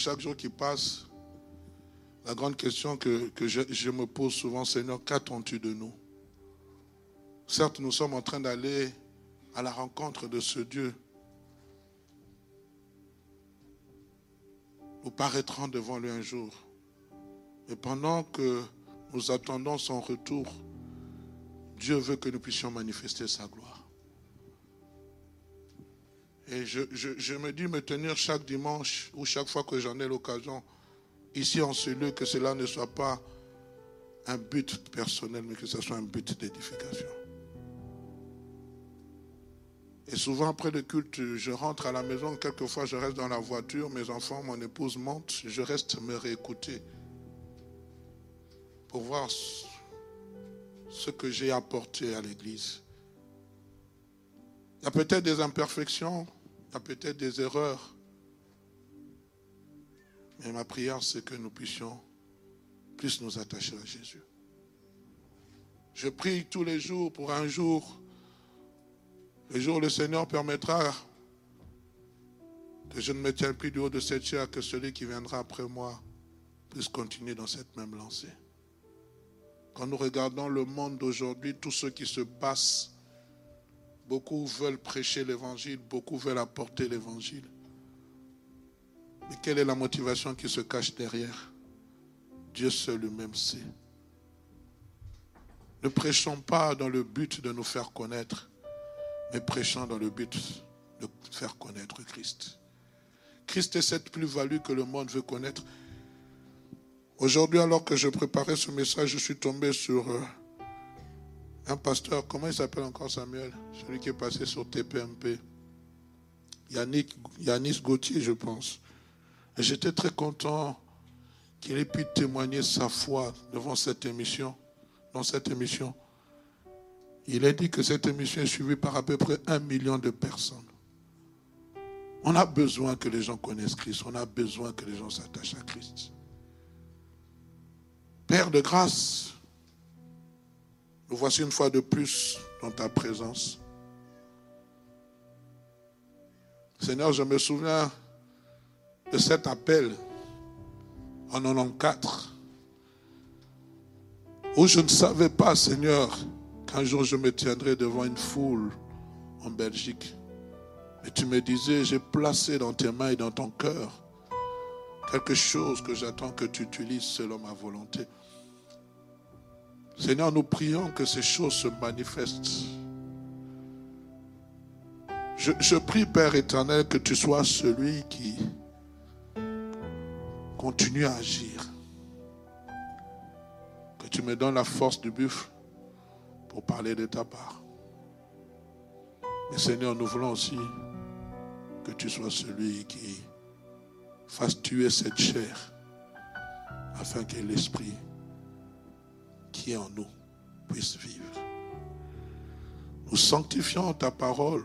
chaque jour qui passe, la grande question que, je, me pose souvent, Seigneur, qu'attends-tu de nous? Certes, nous sommes en train d'aller à la rencontre de ce Dieu. Nous paraîtrons devant lui un jour. Et pendant que nous attendons son retour, Dieu veut que nous puissions manifester sa gloire. Et je, me dis me tenir chaque dimanche ou chaque fois que j'en ai l'occasion, ici en ce lieu, que cela ne soit pas un but personnel, mais que ce soit un but d'édification. Et souvent après le culte, je rentre à la maison, quelquefois je reste dans la voiture, mes enfants, mon épouse montent, je reste me réécouter pour voir ce que j'ai apporté à l'Église. Il y a peut-être des imperfections, il y a peut-être des erreurs. Mais ma prière, c'est que nous puissions plus nous attacher à Jésus. Je prie tous les jours pour un jour, le jour où le Seigneur permettra que je ne me tienne plus du haut de cette chair, que celui qui viendra après moi puisse continuer dans cette même lancée. Quand nous regardons le monde d'aujourd'hui, tout ce qui se passe Beaucoup veulent prêcher l'évangile, beaucoup veulent apporter l'évangile. Mais quelle est la motivation qui se cache derrière? Dieu seul lui-même sait. Ne prêchons pas dans le but de nous faire connaître, mais prêchons dans le but de faire connaître Christ. Christ est cette plus-value que le monde veut connaître. Aujourd'hui, alors que je préparais ce message, je suis tombé sur euh, un pasteur, comment il s'appelle encore Samuel? Celui qui est passé sur TPMP. Yannick, Yannis Gauthier, je pense. J'étais très content qu'il ait pu témoigner sa foi devant cette émission, dans cette émission. Il a dit que cette émission est suivie par à peu près un million de personnes. On a besoin que les gens connaissent Christ. On a besoin que les gens s'attachent à Christ. Père de grâce, nous voici une fois de plus dans ta présence. Seigneur, je me souviens de cet appel en 94, où je ne savais pas, Seigneur, qu'un jour je me tiendrais devant une foule en Belgique. Mais tu me disais, j'ai placé dans tes mains et dans ton cœur quelque chose que j'attends que tu utilises selon ma volonté. Seigneur, nous prions que ces choses se manifestent. Je, prie, Père éternel, que tu sois celui qui continue à agir. Que tu me donnes la force du buffle pour parler de ta part. Mais Seigneur, nous voulons aussi que tu sois celui qui fasse tuer cette chair afin que l'esprit qui est en nous puisse vivre. Nous sanctifions ta parole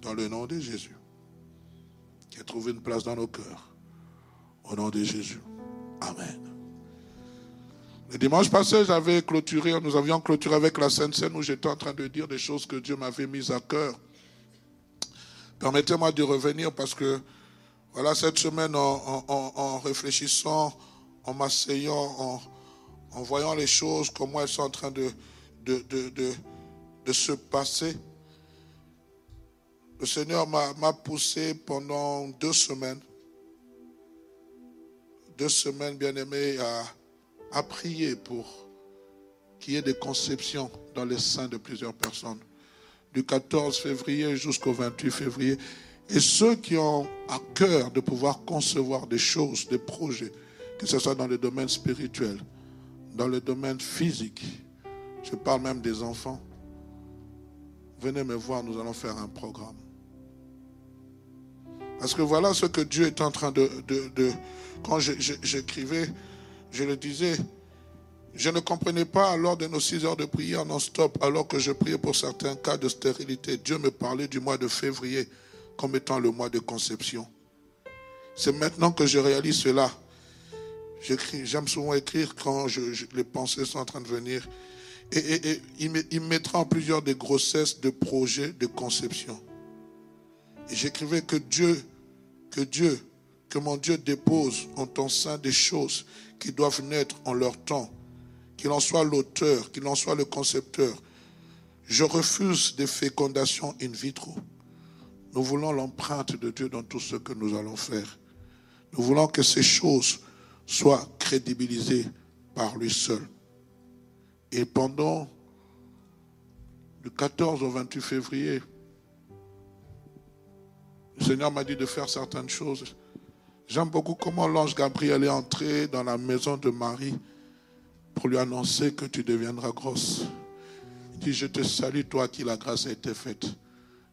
dans le nom de Jésus, qui a trouvé une place dans nos cœurs. Au nom de Jésus. Amen. Le dimanche passé, j'avais clôturé, nous avions clôturé avec la Sainte Seine où j'étais en train de dire des choses que Dieu m'avait mises à cœur. Permettez-moi de revenir parce que, voilà, cette semaine, en, réfléchissant, en m'asseyant, en, voyant les choses, comment elles sont en train de, se passer, le Seigneur m'a poussé pendant deux semaines, deux semaines bien aimées, à, à prier pour qu'il y ait des conceptions dans les seins de plusieurs personnes. Du 14 février jusqu'au 28 février. Et ceux qui ont à cœur de pouvoir concevoir des choses, des projets, que ce soit dans le domaine spirituel, dans le domaine physique, je parle même des enfants, venez me voir, nous allons faire un programme. Parce que voilà ce que Dieu est en train de... quand j'écrivais, je le disais, je ne comprenais pas lors de nos six heures de prière non-stop, alors que je priais pour certains cas de stérilité. Dieu me parlait du mois de février comme étant le mois de conception. C'est maintenant que je réalise cela. J'aime souvent écrire quand les pensées sont en train de venir. Et, il, mettra en plusieurs des grossesses de projets de conception. Et j'écrivais que Dieu, que Dieu, que mon Dieu dépose en ton sein des choses qui doivent naître en leur temps. Qu'il en soit l'auteur, qu'il en soit le concepteur. Je refuse des fécondations in vitro. Nous voulons l'empreinte de Dieu dans tout ce que nous allons faire. Nous voulons que ces choses soient crédibilisées par lui seul. Et pendant du 14 au 28 février, le Seigneur m'a dit de faire certaines choses. J'aime beaucoup comment l'ange Gabriel est entré dans la maison de Marie pour lui annoncer que tu deviendras grosse. Il dit, je te salue, toi qui la grâce a été faite.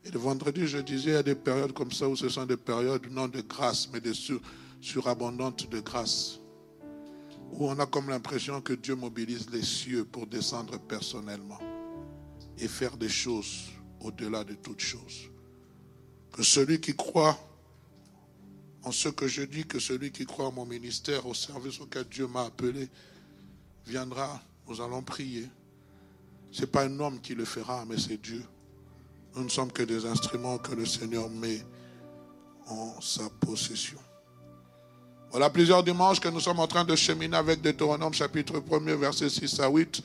Et le vendredi, je disais, il y a des périodes comme ça où ce sont des périodes non de grâce, mais de sur, surabondantes de grâce. Où on a comme l'impression que Dieu mobilise les cieux pour descendre personnellement et faire des choses au-delà de toutes choses que celui qui croit en ce que je dis, que celui qui croit en mon ministère, au service auquel Dieu m'a appelé, viendra, nous allons prier. Ce n'est pas un homme qui le fera, mais c'est Dieu. Nous ne sommes que des instruments que le Seigneur met en sa possession. Voilà plusieurs dimanches que nous sommes en train de cheminer avec Deutéronome chapitre 1er, verset 6 à 8,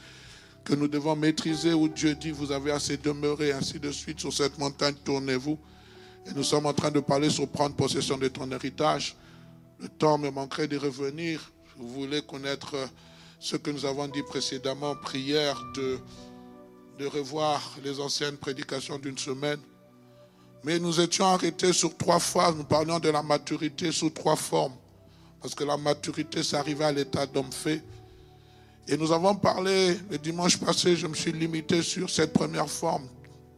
que nous devons maîtriser où Dieu dit, vous avez assez demeuré, ainsi de suite, sur cette montagne, tournez-vous. Et nous sommes en train de parler sur prendre possession de ton héritage. Le temps me manquerait de revenir. Vous voulez connaître ce que nous avons dit précédemment, prière de, de revoir les anciennes prédications d'une semaine. Mais nous étions arrêtés sur trois phases. Nous parlions de la maturité sous trois formes. Parce que la maturité, c'est arriver à l'état d'homme fait. Et nous avons parlé le dimanche passé, je me suis limité sur cette première forme,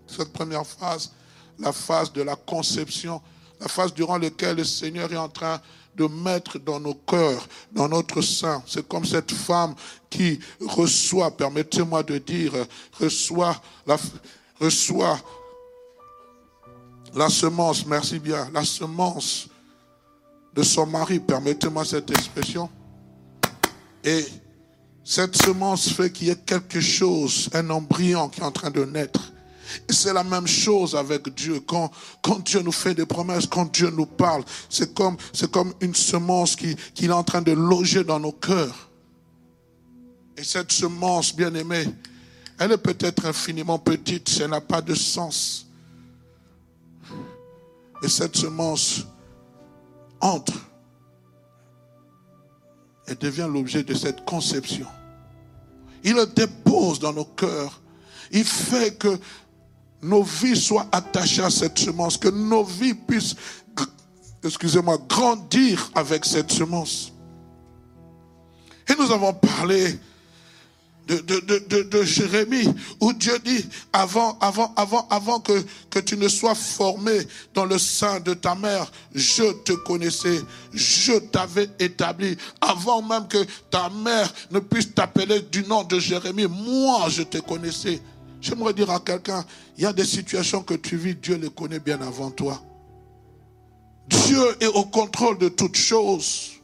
cette première phase la phase de la conception, la phase durant laquelle le Seigneur est en train de mettre dans nos cœurs, dans notre sein. C'est comme cette femme qui reçoit, permettez-moi de dire, reçoit la, reçoit la semence, merci bien, la semence de son mari, permettez-moi cette expression. Et cette semence fait qu'il y ait quelque chose, un embryon qui est en train de naître. Et c'est la même chose avec Dieu. Quand, quand Dieu nous fait des promesses, quand Dieu nous parle, c'est comme, c'est comme une semence qui, qui est en train de loger dans nos cœurs. Et cette semence, bien aimée, elle est peut-être infiniment petite, elle n'a pas de sens. Et cette semence entre et devient l'objet de cette conception. Il le dépose dans nos cœurs. Il fait que nos vies soient attachées à cette semence, que nos vies puissent, excusez-moi, grandir avec cette semence. Et nous avons parlé de, de, de, Jérémie, où Dieu dit, avant, avant, avant, avant que, que tu ne sois formé dans le sein de ta mère, je te connaissais, je t'avais établi. Avant même que ta mère ne puisse t'appeler du nom de Jérémie, moi je te connaissais. J'aimerais dire à quelqu'un, il y a des situations que tu vis, Dieu les connaît bien avant toi. Dieu est au contrôle de toutes choses.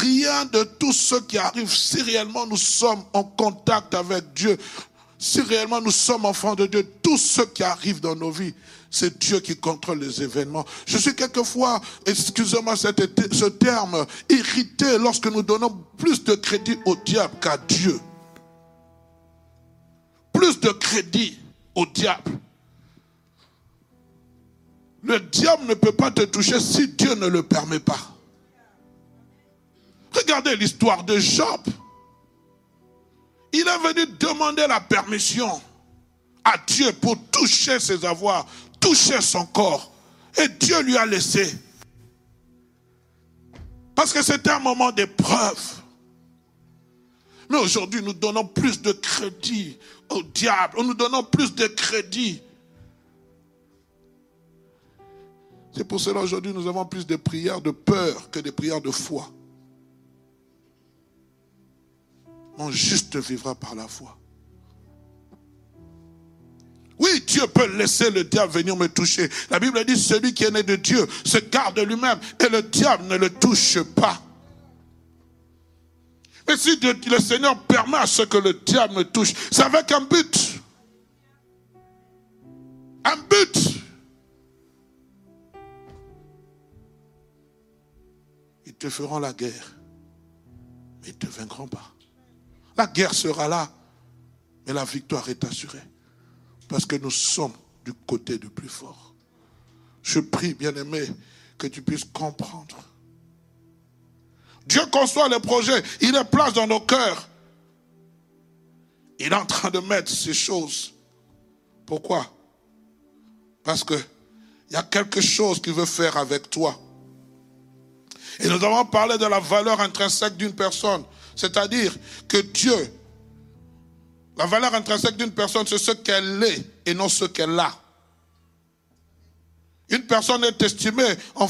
Rien de tout ce qui arrive, si réellement nous sommes en contact avec Dieu, si réellement nous sommes enfants de Dieu, tout ce qui arrive dans nos vies, C'est Dieu qui contrôle les événements. Je suis quelquefois, excusez-moi ce terme, irrité lorsque nous donnons plus de crédit au diable qu'à Dieu. Plus de crédit au diable. Le diable ne peut pas te toucher si Dieu ne le permet pas. Regardez l'histoire de Job. Il est venu demander la permission à Dieu pour toucher ses avoirs, toucher son corps. Et Dieu lui a laissé. Parce que c'était un moment d'épreuve. Mais aujourd'hui, nous donnons plus de crédit au diable. Nous donnons plus de crédit. C'est pour cela aujourd'hui, nous avons plus de prières de peur que de prières de foi. Mon juste vivra par la foi. Oui, Dieu peut laisser le diable venir me toucher. La Bible dit, celui qui est né de Dieu se garde lui-même et le diable ne le touche pas. Mais si le Seigneur permet à ce que le diable me touche, c'est avec un but. Un but. Ils te feront la guerre, mais ils ne te vaincront pas. La guerre sera là, mais la victoire est assurée. Parce que nous sommes du côté du plus fort. Je prie, bien-aimé, que tu puisses comprendre. Dieu conçoit les projets, il les place dans nos cœurs. Il est en train de mettre ces choses. Pourquoi? Parce que il y a quelque chose qu'il veut faire avec toi. Et nous avons parlé de la valeur intrinsèque d'une personne. C'est-à-dire que Dieu, la valeur intrinsèque d'une personne, c'est ce qu'elle est et non ce qu'elle a. Une personne est estimée en,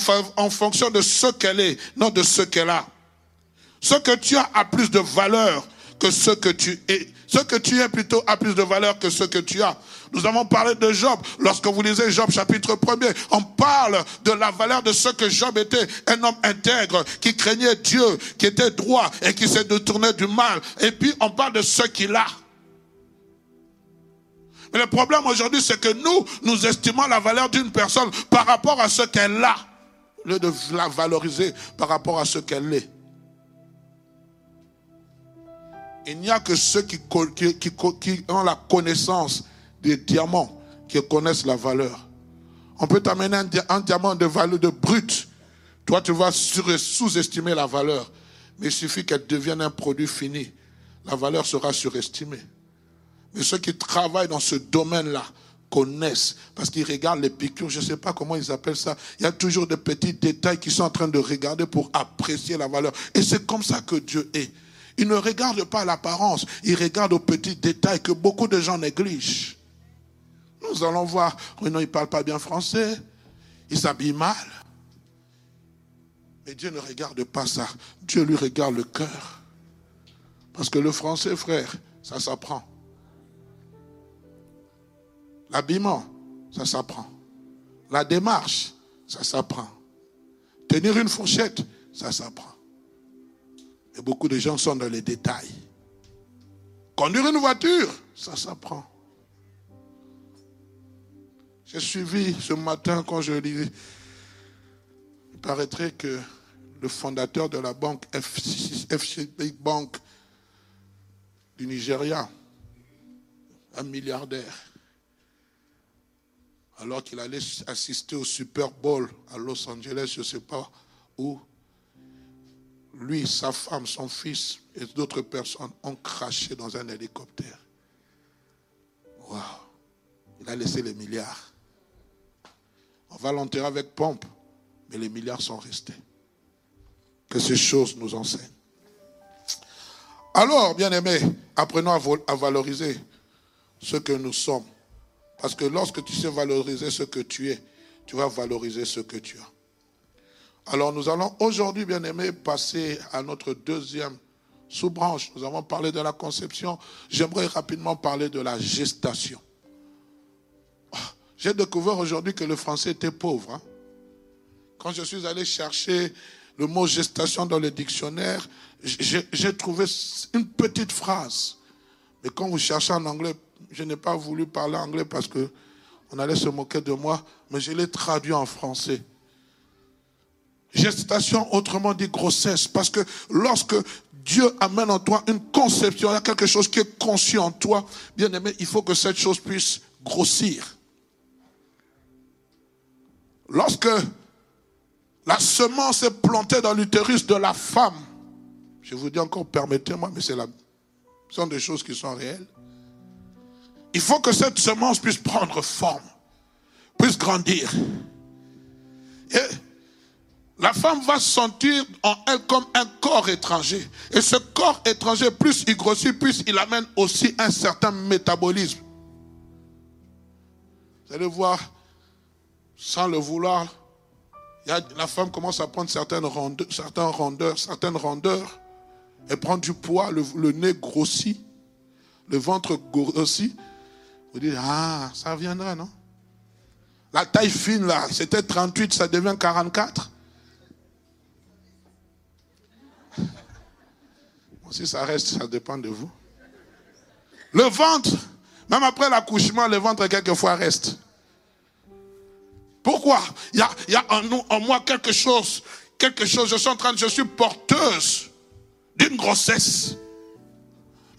fonction de ce qu'elle est, non de ce qu'elle a. Ce que tu as a plus de valeur que ce que tu es. Ce que tu es plutôt a plus de valeur que ce que tu as. Nous avons parlé de Job. Lorsque vous lisez Job chapitre 1er, on parle de la valeur de ce que Job était. Un homme intègre qui craignait Dieu, qui était droit et qui s'est détourné du mal. Et puis on parle de ce qu'il a. Mais le problème aujourd'hui, c'est que nous, nous estimons la valeur d'une personne par rapport à ce qu'elle a, au lieu de la valoriser par rapport à ce qu'elle est. Il n'y a que ceux qui, qui, ont la connaissance des diamants qui connaissent la valeur. On peut t'amener un, diamant de valeur de brut. Toi, tu vas sous-estimer la valeur. Mais il suffit qu'elle devienne un produit fini. La valeur sera surestimée. Mais ceux qui travaillent dans ce domaine-là connaissent, parce qu'ils regardent les piqûres, je ne sais pas comment ils appellent ça. Il y a toujours des petits détails qu'ils sont en train de regarder pour apprécier la valeur. Et c'est comme ça que Dieu est. Il ne regarde pas l'apparence, il regarde aux petits détails que beaucoup de gens négligent. Nous allons voir, oui, non, il ne parle pas bien français, il s'habille mal. Mais Dieu ne regarde pas ça. Dieu lui regarde le cœur. Parce que le français, frère, ça s'apprend. L'habillement, ça s'apprend. La démarche, ça s'apprend. Tenir une fourchette, ça s'apprend. Et beaucoup de gens sont dans les détails. Conduire une voiture, ça s'apprend. J'ai suivi ce matin quand je lisais. Il paraîtrait que le fondateur de la banque FCB Bank du Nigeria, un milliardaire, alors qu'il allait assister au Super Bowl à Los Angeles, je ne sais pas où, lui, sa femme, son fils et d'autres personnes ont craché dans un hélicoptère. Waouh! Il a laissé les milliards. On va l'enterrer avec pompe, mais les milliards sont restés. Que ces choses nous enseignent. Alors, bien aimés, apprenons à valoriser ce que nous sommes. Parce que lorsque tu sais valoriser ce que tu es, tu vas valoriser ce que tu as. Alors nous allons aujourd'hui, bien aimé, passer à notre deuxième sous-branche. Nous avons parlé de la conception. J'aimerais rapidement parler de la gestation. J'ai découvert aujourd'hui que le français était pauvre. Hein. Quand je suis allé chercher le mot gestation dans le dictionnaire, j'ai trouvé une petite phrase. Mais quand vous cherchez en anglais, je n'ai pas voulu parler anglais parce que On allait se moquer de moi, mais je l'ai traduit en français. Gestation, autrement dit grossesse, parce que lorsque Dieu amène en toi une conception, il y a quelque chose qui est conçu en toi, bien aimé, il faut que cette chose puisse grossir. Lorsque la semence est plantée dans l'utérus de la femme, je vous dis encore, permettez-moi, mais c'est la, ce sont des choses qui sont réelles. Il faut que cette semence puisse prendre forme, puisse grandir. Et la femme va sentir en elle comme un corps étranger. Et ce corps étranger, plus il grossit, plus il amène aussi un certain métabolisme. Vous allez voir, sans le vouloir, la femme commence à prendre certaines rondeurs, certaines rondeurs, certaines rondeurs. Elle prend du poids, le, le nez grossit, le ventre grossit. Vous dites, ah, ça viendra, non? La taille fine, là, c'était 38, ça devient 44. Si ça reste, ça dépend de vous. Le ventre, même après l'accouchement, le ventre quelquefois reste. Pourquoi? Il y a, il en, nous, en moi quelque chose, quelque chose, je suis en train de, je suis porteuse d'une grossesse.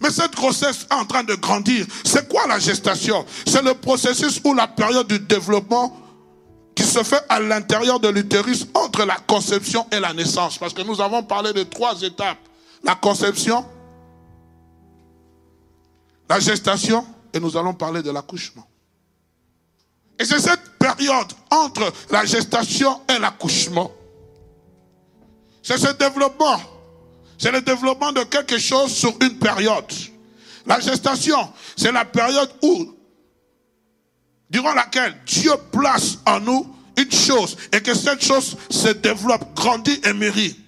Mais cette grossesse est en train de grandir. C'est quoi la gestation? C'est le processus ou la période du développement qui se fait à l'intérieur de l'utérus entre la conception et la naissance. Parce que nous avons parlé de trois étapes. La conception, la gestation et nous allons parler de l'accouchement. Et c'est cette période entre la gestation et l'accouchement. C'est ce développement c'est le développement de quelque chose sur une période. La gestation, c'est la période où, durant laquelle Dieu place en nous une chose et que cette chose se développe, grandit et mûrit.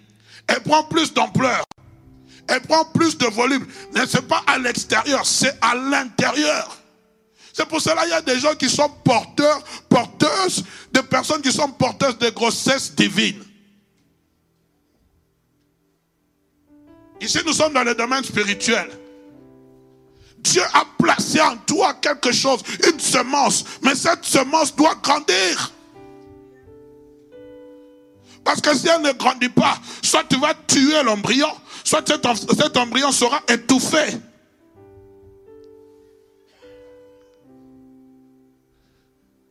Elle prend plus d'ampleur. Elle prend plus de volume. Mais ce n'est pas à l'extérieur, c'est à l'intérieur. C'est pour cela qu'il y a des gens qui sont porteurs, porteuses, de personnes qui sont porteuses de grossesse divine. Ici, nous sommes dans le domaine spirituel. Dieu a placé en toi quelque chose, une semence, mais cette semence doit grandir. Parce que si elle ne grandit pas, soit tu vas tuer l'embryon, soit cet, embryon sera étouffé.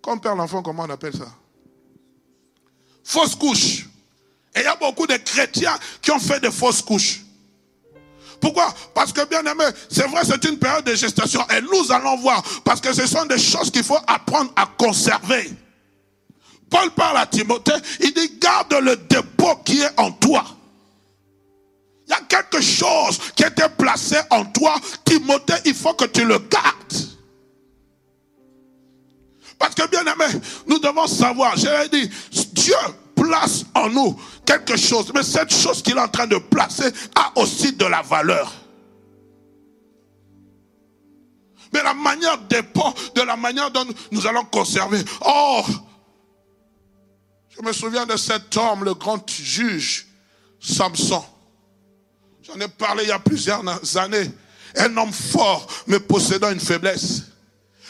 Quand on perd l'enfant, comment on appelle ça? Fausse couche. Et il y a beaucoup de chrétiens qui ont fait des fausses couches. Pourquoi? Parce que bien aimé, c'est vrai, c'est une période de gestation. Et nous allons voir. Parce que ce sont des choses qu'il faut apprendre à conserver. Paul parle à Timothée, il dit, garde le dépôt qui est en toi. Il y a quelque chose qui été placé en toi. Timothée, il faut que tu le gardes. Parce que bien aimé, nous devons savoir, j'ai dit, Dieu place en nous quelque chose, mais cette chose qu'il est en train de placer a aussi de la valeur. Mais la manière dépend de la manière dont nous allons conserver. Oh, je me souviens de cet homme, le grand juge, Samson. J'en ai parlé il y a plusieurs années. Un homme fort, mais possédant une faiblesse.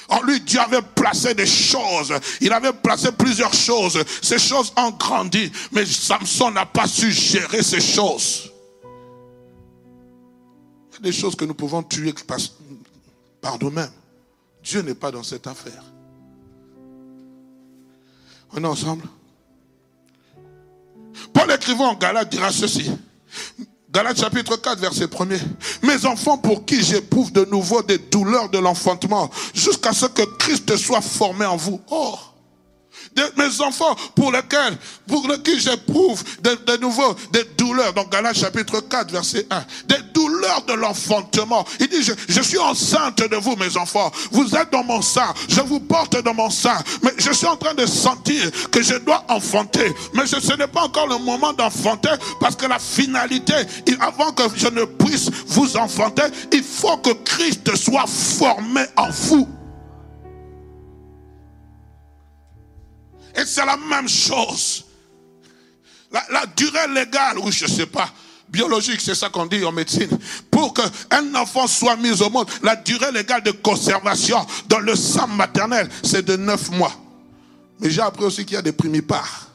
En lui, Dieu avait placé des choses. Il avait placé plusieurs choses. Ces choses ont grandi. Mais Samson n'a pas su gérer ces choses. Il y a des choses que nous pouvons tuer par nous-mêmes. Dieu n'est pas dans cette affaire. On est ensemble. Paul écrivant en Galate dira ceci. Galates chapitre 4, verset 1er. Mes enfants pour qui j'éprouve de nouveau des douleurs de l'enfantement, jusqu'à ce que Christ soit formé en vous. Oh, mes enfants pour lesquels, pour lesquels j'éprouve de, nouveau des douleurs. Dans Galates chapitre 4, verset 1. Des douleurs de l'enfantement. Il dit, je, suis enceinte de vous, mes enfants. Vous êtes dans mon sein. Je vous porte dans mon sein. Mais je suis en train de sentir que je dois enfanter. Mais ce n'est pas encore le moment d'enfanter parce que la finalité, avant que je ne puisse vous enfanter, il faut que Christ soit formé en vous. Et c'est la même chose. La, durée légale, ou je ne sais pas, biologique, c'est ça qu'on dit en médecine. Pour qu'un enfant soit mis au monde, la durée légale de conservation dans le sang maternel, c'est de 9 mois. Mais j'ai appris aussi qu'il y a des primipares.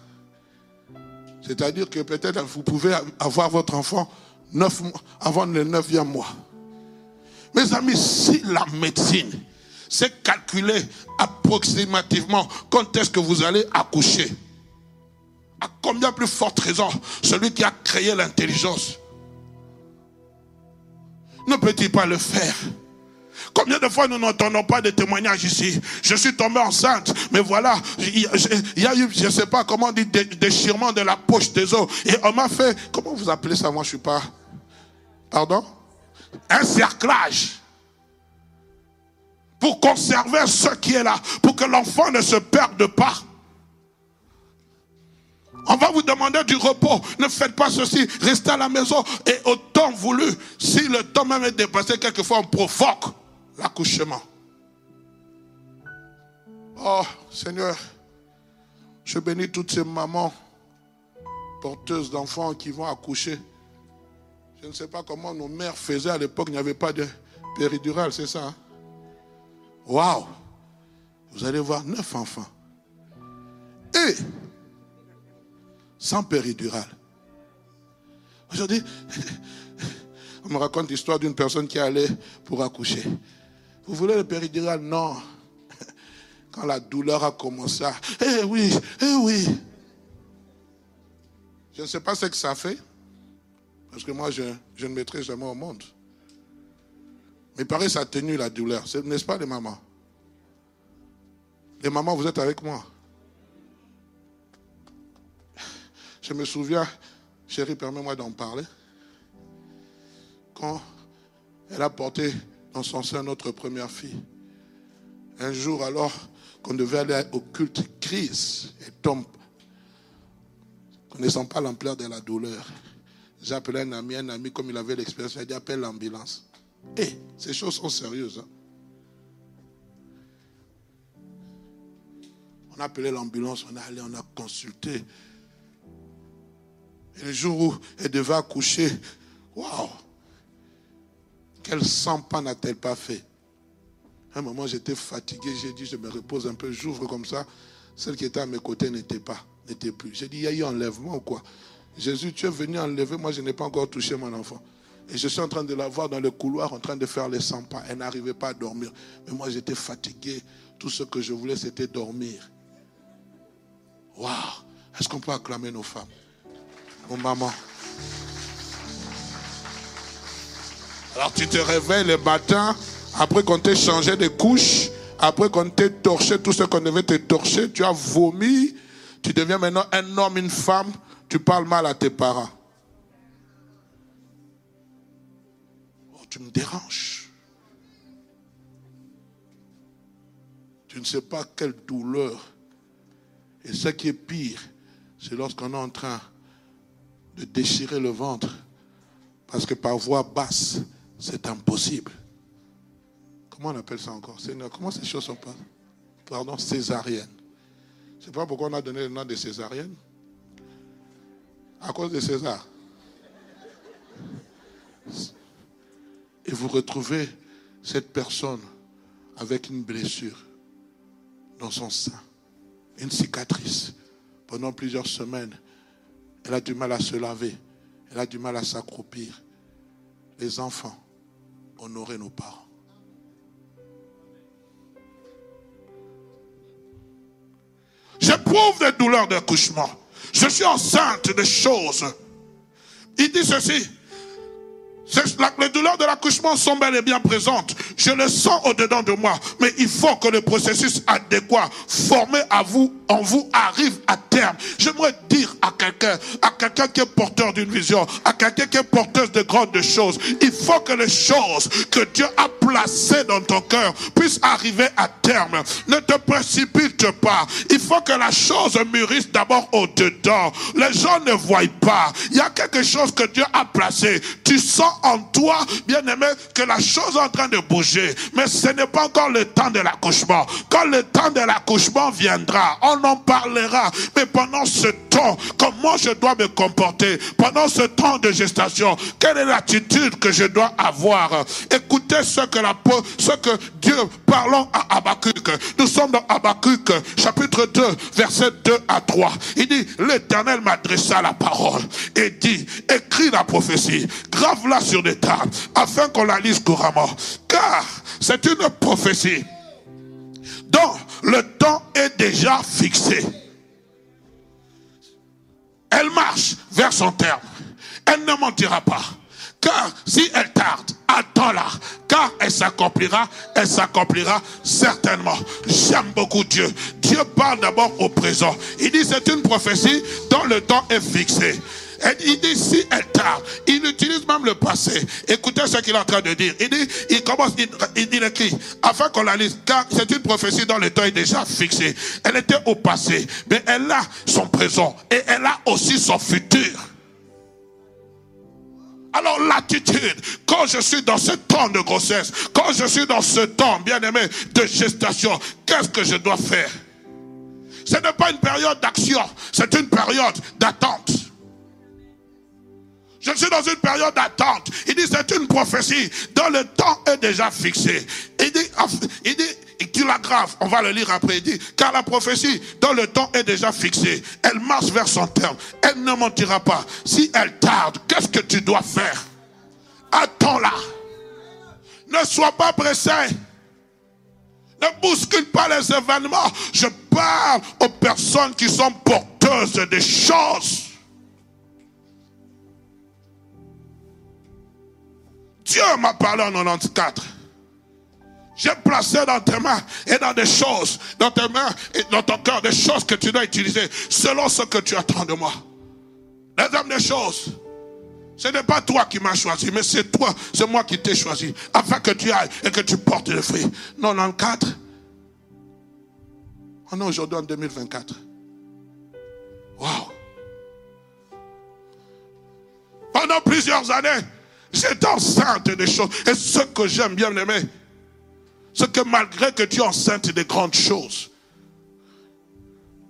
C'est-à-dire que peut-être vous pouvez avoir votre enfant neuf mois, avant le neuvième mois. Mes amis, si la médecine c'est calculer approximativement. Quand est-ce que vous allez accoucher, à combien plus forte raison celui qui a créé l'intelligence. Ne peut-il pas le faire? Combien de fois nous n'entendons pas de témoignages ici? Je suis tombé enceinte, mais voilà, il y a eu, je ne sais pas comment on déchirement de la poche des os. Et on m'a fait, comment vous appelez ça? Moi, je ne suis pas. Pardon? Un cerclage. Pour conserver ce qui est là, pour que l'enfant ne se perde pas. On va vous demander du repos. Ne faites pas ceci. Restez à la maison. Et au temps voulu, si le temps même est dépassé, quelquefois on provoque l'accouchement. Oh Seigneur, je bénis toutes ces mamans porteuses d'enfants qui vont accoucher. Je ne sais pas comment nos mères faisaient à l'époque, il n'y avait pas de péridurale, c'est ça hein? Waouh Vous allez voir neuf enfants. Et sans péridurale. Aujourd'hui, on me raconte l'histoire d'une personne qui allait pour accoucher. Vous voulez le péridurale Non. Quand la douleur a commencé, eh oui, eh oui. Je ne sais pas ce que ça fait, parce que moi, je, je ne mettrai jamais au monde. Mais pareil, ça a tenu la douleur, n'est-ce pas les mamans? Les mamans, vous êtes avec moi Je me souviens, chérie, permets-moi d'en parler. Quand elle a porté dans son sein notre première fille. Un jour, alors qu'on devait aller au culte, crise et tombe, connaissant pas l'ampleur de la douleur. J'ai appelé un ami, un ami, comme il avait l'expérience, il a dit appelle l'ambulance. Et eh, ces choses sont sérieuses. Hein. On a appelé l'ambulance, on est allé, on a consulté. Et le jour où elle devait accoucher, waouh, quel sang pas n'a-t-elle pas fait? À un moment, j'étais fatigué. J'ai dit, je me repose un peu, j'ouvre comme ça. Celle qui était à mes côtés n'était pas, n'était plus. J'ai dit, il y a eu enlèvement ou quoi? Jésus, tu es venu enlever, moi je n'ai pas encore touché mon enfant. Et je suis en train de la voir dans le couloir, en train de faire les 100 pas. Elle n'arrivait pas à dormir. Mais moi, j'étais fatigué. Tout ce que je voulais, c'était dormir. Waouh Est-ce qu'on peut acclamer nos femmes? Mon maman. Alors tu te réveilles le matin, après qu'on t'ait changé de couche, après qu'on t'ait torché tout ce qu'on devait te torcher, tu as vomi, tu deviens maintenant un homme, une femme, tu parles mal à tes parents. Tu me déranges. Tu ne sais pas quelle douleur. Et ce qui est pire, c'est lorsqu'on est en train de déchirer le ventre. Parce que par voix basse, c'est impossible. Comment on appelle ça encore? Comment ces choses sont pas Pardon, césarienne. Sais pas pourquoi on a donné le nom de césarienne. À cause de César. Et vous retrouvez cette personne avec une blessure dans son sein, une cicatrice. Pendant plusieurs semaines, elle a du mal à se laver, elle a du mal à s'accroupir. Les enfants, honorer nos parents. J'éprouve des douleurs d'accouchement. Je suis enceinte de choses. Il dit ceci. Les douleurs de l'accouchement sont bel et bien présentes. Je le sens au-dedans de moi. Mais il faut que le processus adéquat formé à vous, en vous, arrive à terme. J'aimerais dire à quelqu'un, à quelqu'un qui est porteur d'une vision, à quelqu'un qui est porteur de grandes choses, il faut que les choses que Dieu a placées dans ton cœur puissent arriver à terme. Ne te précipite pas. Il faut que la chose mûrisse d'abord au-dedans. Les gens ne voient pas. Il y a quelque chose que Dieu a placé. Tu sens en toi, bien aimé, que la chose est en train de bouger. Mais ce n'est pas encore le temps de l'accouchement. Quand le temps de l'accouchement viendra, on en parlera. Mais pendant ce temps, comment je dois me comporter? Pendant ce temps de gestation. Quelle est l'attitude que je dois avoir? Écoutez ce que, la, ce que Dieu, parlons à Habakkuk. Nous sommes dans Habakkuk, chapitre 2, verset 2 à 3. Il dit, l'Éternel m'adressa la parole et dit, écris la prophétie, grave-la sur des tables, afin qu'on la lise couramment. Car c'est une prophétie dont le temps est déjà fixé. Elle marche vers son terme. Elle ne mentira pas. Car si elle tarde, attends-la. Car elle s'accomplira, elle s'accomplira certainement. J'aime beaucoup Dieu. Dieu parle d'abord au présent. Il dit c'est une prophétie dont le temps est fixé. Il dit si elle tarde, il utilise même le passé. Écoutez ce qu'il est en train de dire. Il dit, il commence, il, il écrit, afin qu'on la lise, car c'est une prophétie dont le temps est déjà fixé. Elle était au passé, mais elle a son présent et elle a aussi son futur. Alors l'attitude, quand je suis dans ce temps de grossesse, quand je suis dans ce temps, bien aimé, de gestation, qu'est-ce que je dois faire? Ce n'est pas une période d'action, c'est une période d'attente. Je suis dans une période d'attente. Il dit, c'est une prophétie dont le temps est déjà fixé. Il dit, il dit, tu l'aggraves. On va le lire après. Il dit, car la prophétie dont le temps est déjà fixé, elle marche vers son terme. Elle ne mentira pas. Si elle tarde, qu'est-ce que tu dois faire? Attends-la. Ne sois pas pressé. Ne bouscule pas les événements. Je parle aux personnes qui sont porteuses des choses. Dieu m'a parlé en 94. J'ai placé dans tes mains et dans des choses, dans tes mains et dans ton cœur, des choses que tu dois utiliser selon ce que tu attends de moi. Les hommes des choses. Ce n'est pas toi qui m'as choisi, mais c'est toi, c'est moi qui t'ai choisi, afin que tu ailles et que tu portes le fruit. Non, en 4. On est aujourd'hui en 2024. Waouh! Pendant plusieurs années, J'étais enceinte des choses. Et ce que j'aime bien aimer, c'est que malgré que tu es enceinte des grandes choses,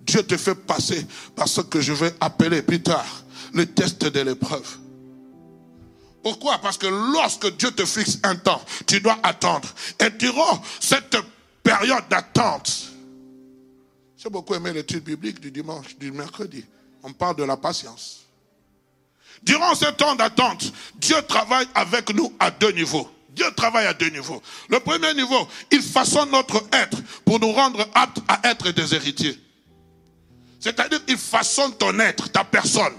Dieu te fait passer par ce que je vais appeler plus tard le test de l'épreuve. Pourquoi? Parce que lorsque Dieu te fixe un temps, tu dois attendre. Et durant cette période d'attente, j'ai beaucoup aimé l'étude biblique du dimanche, du mercredi. On parle de la patience. Durant ce temps d'attente, Dieu travaille avec nous à deux niveaux. Dieu travaille à deux niveaux. Le premier niveau, il façonne notre être pour nous rendre aptes à être des héritiers. C'est-à-dire, il façonne ton être, ta personne.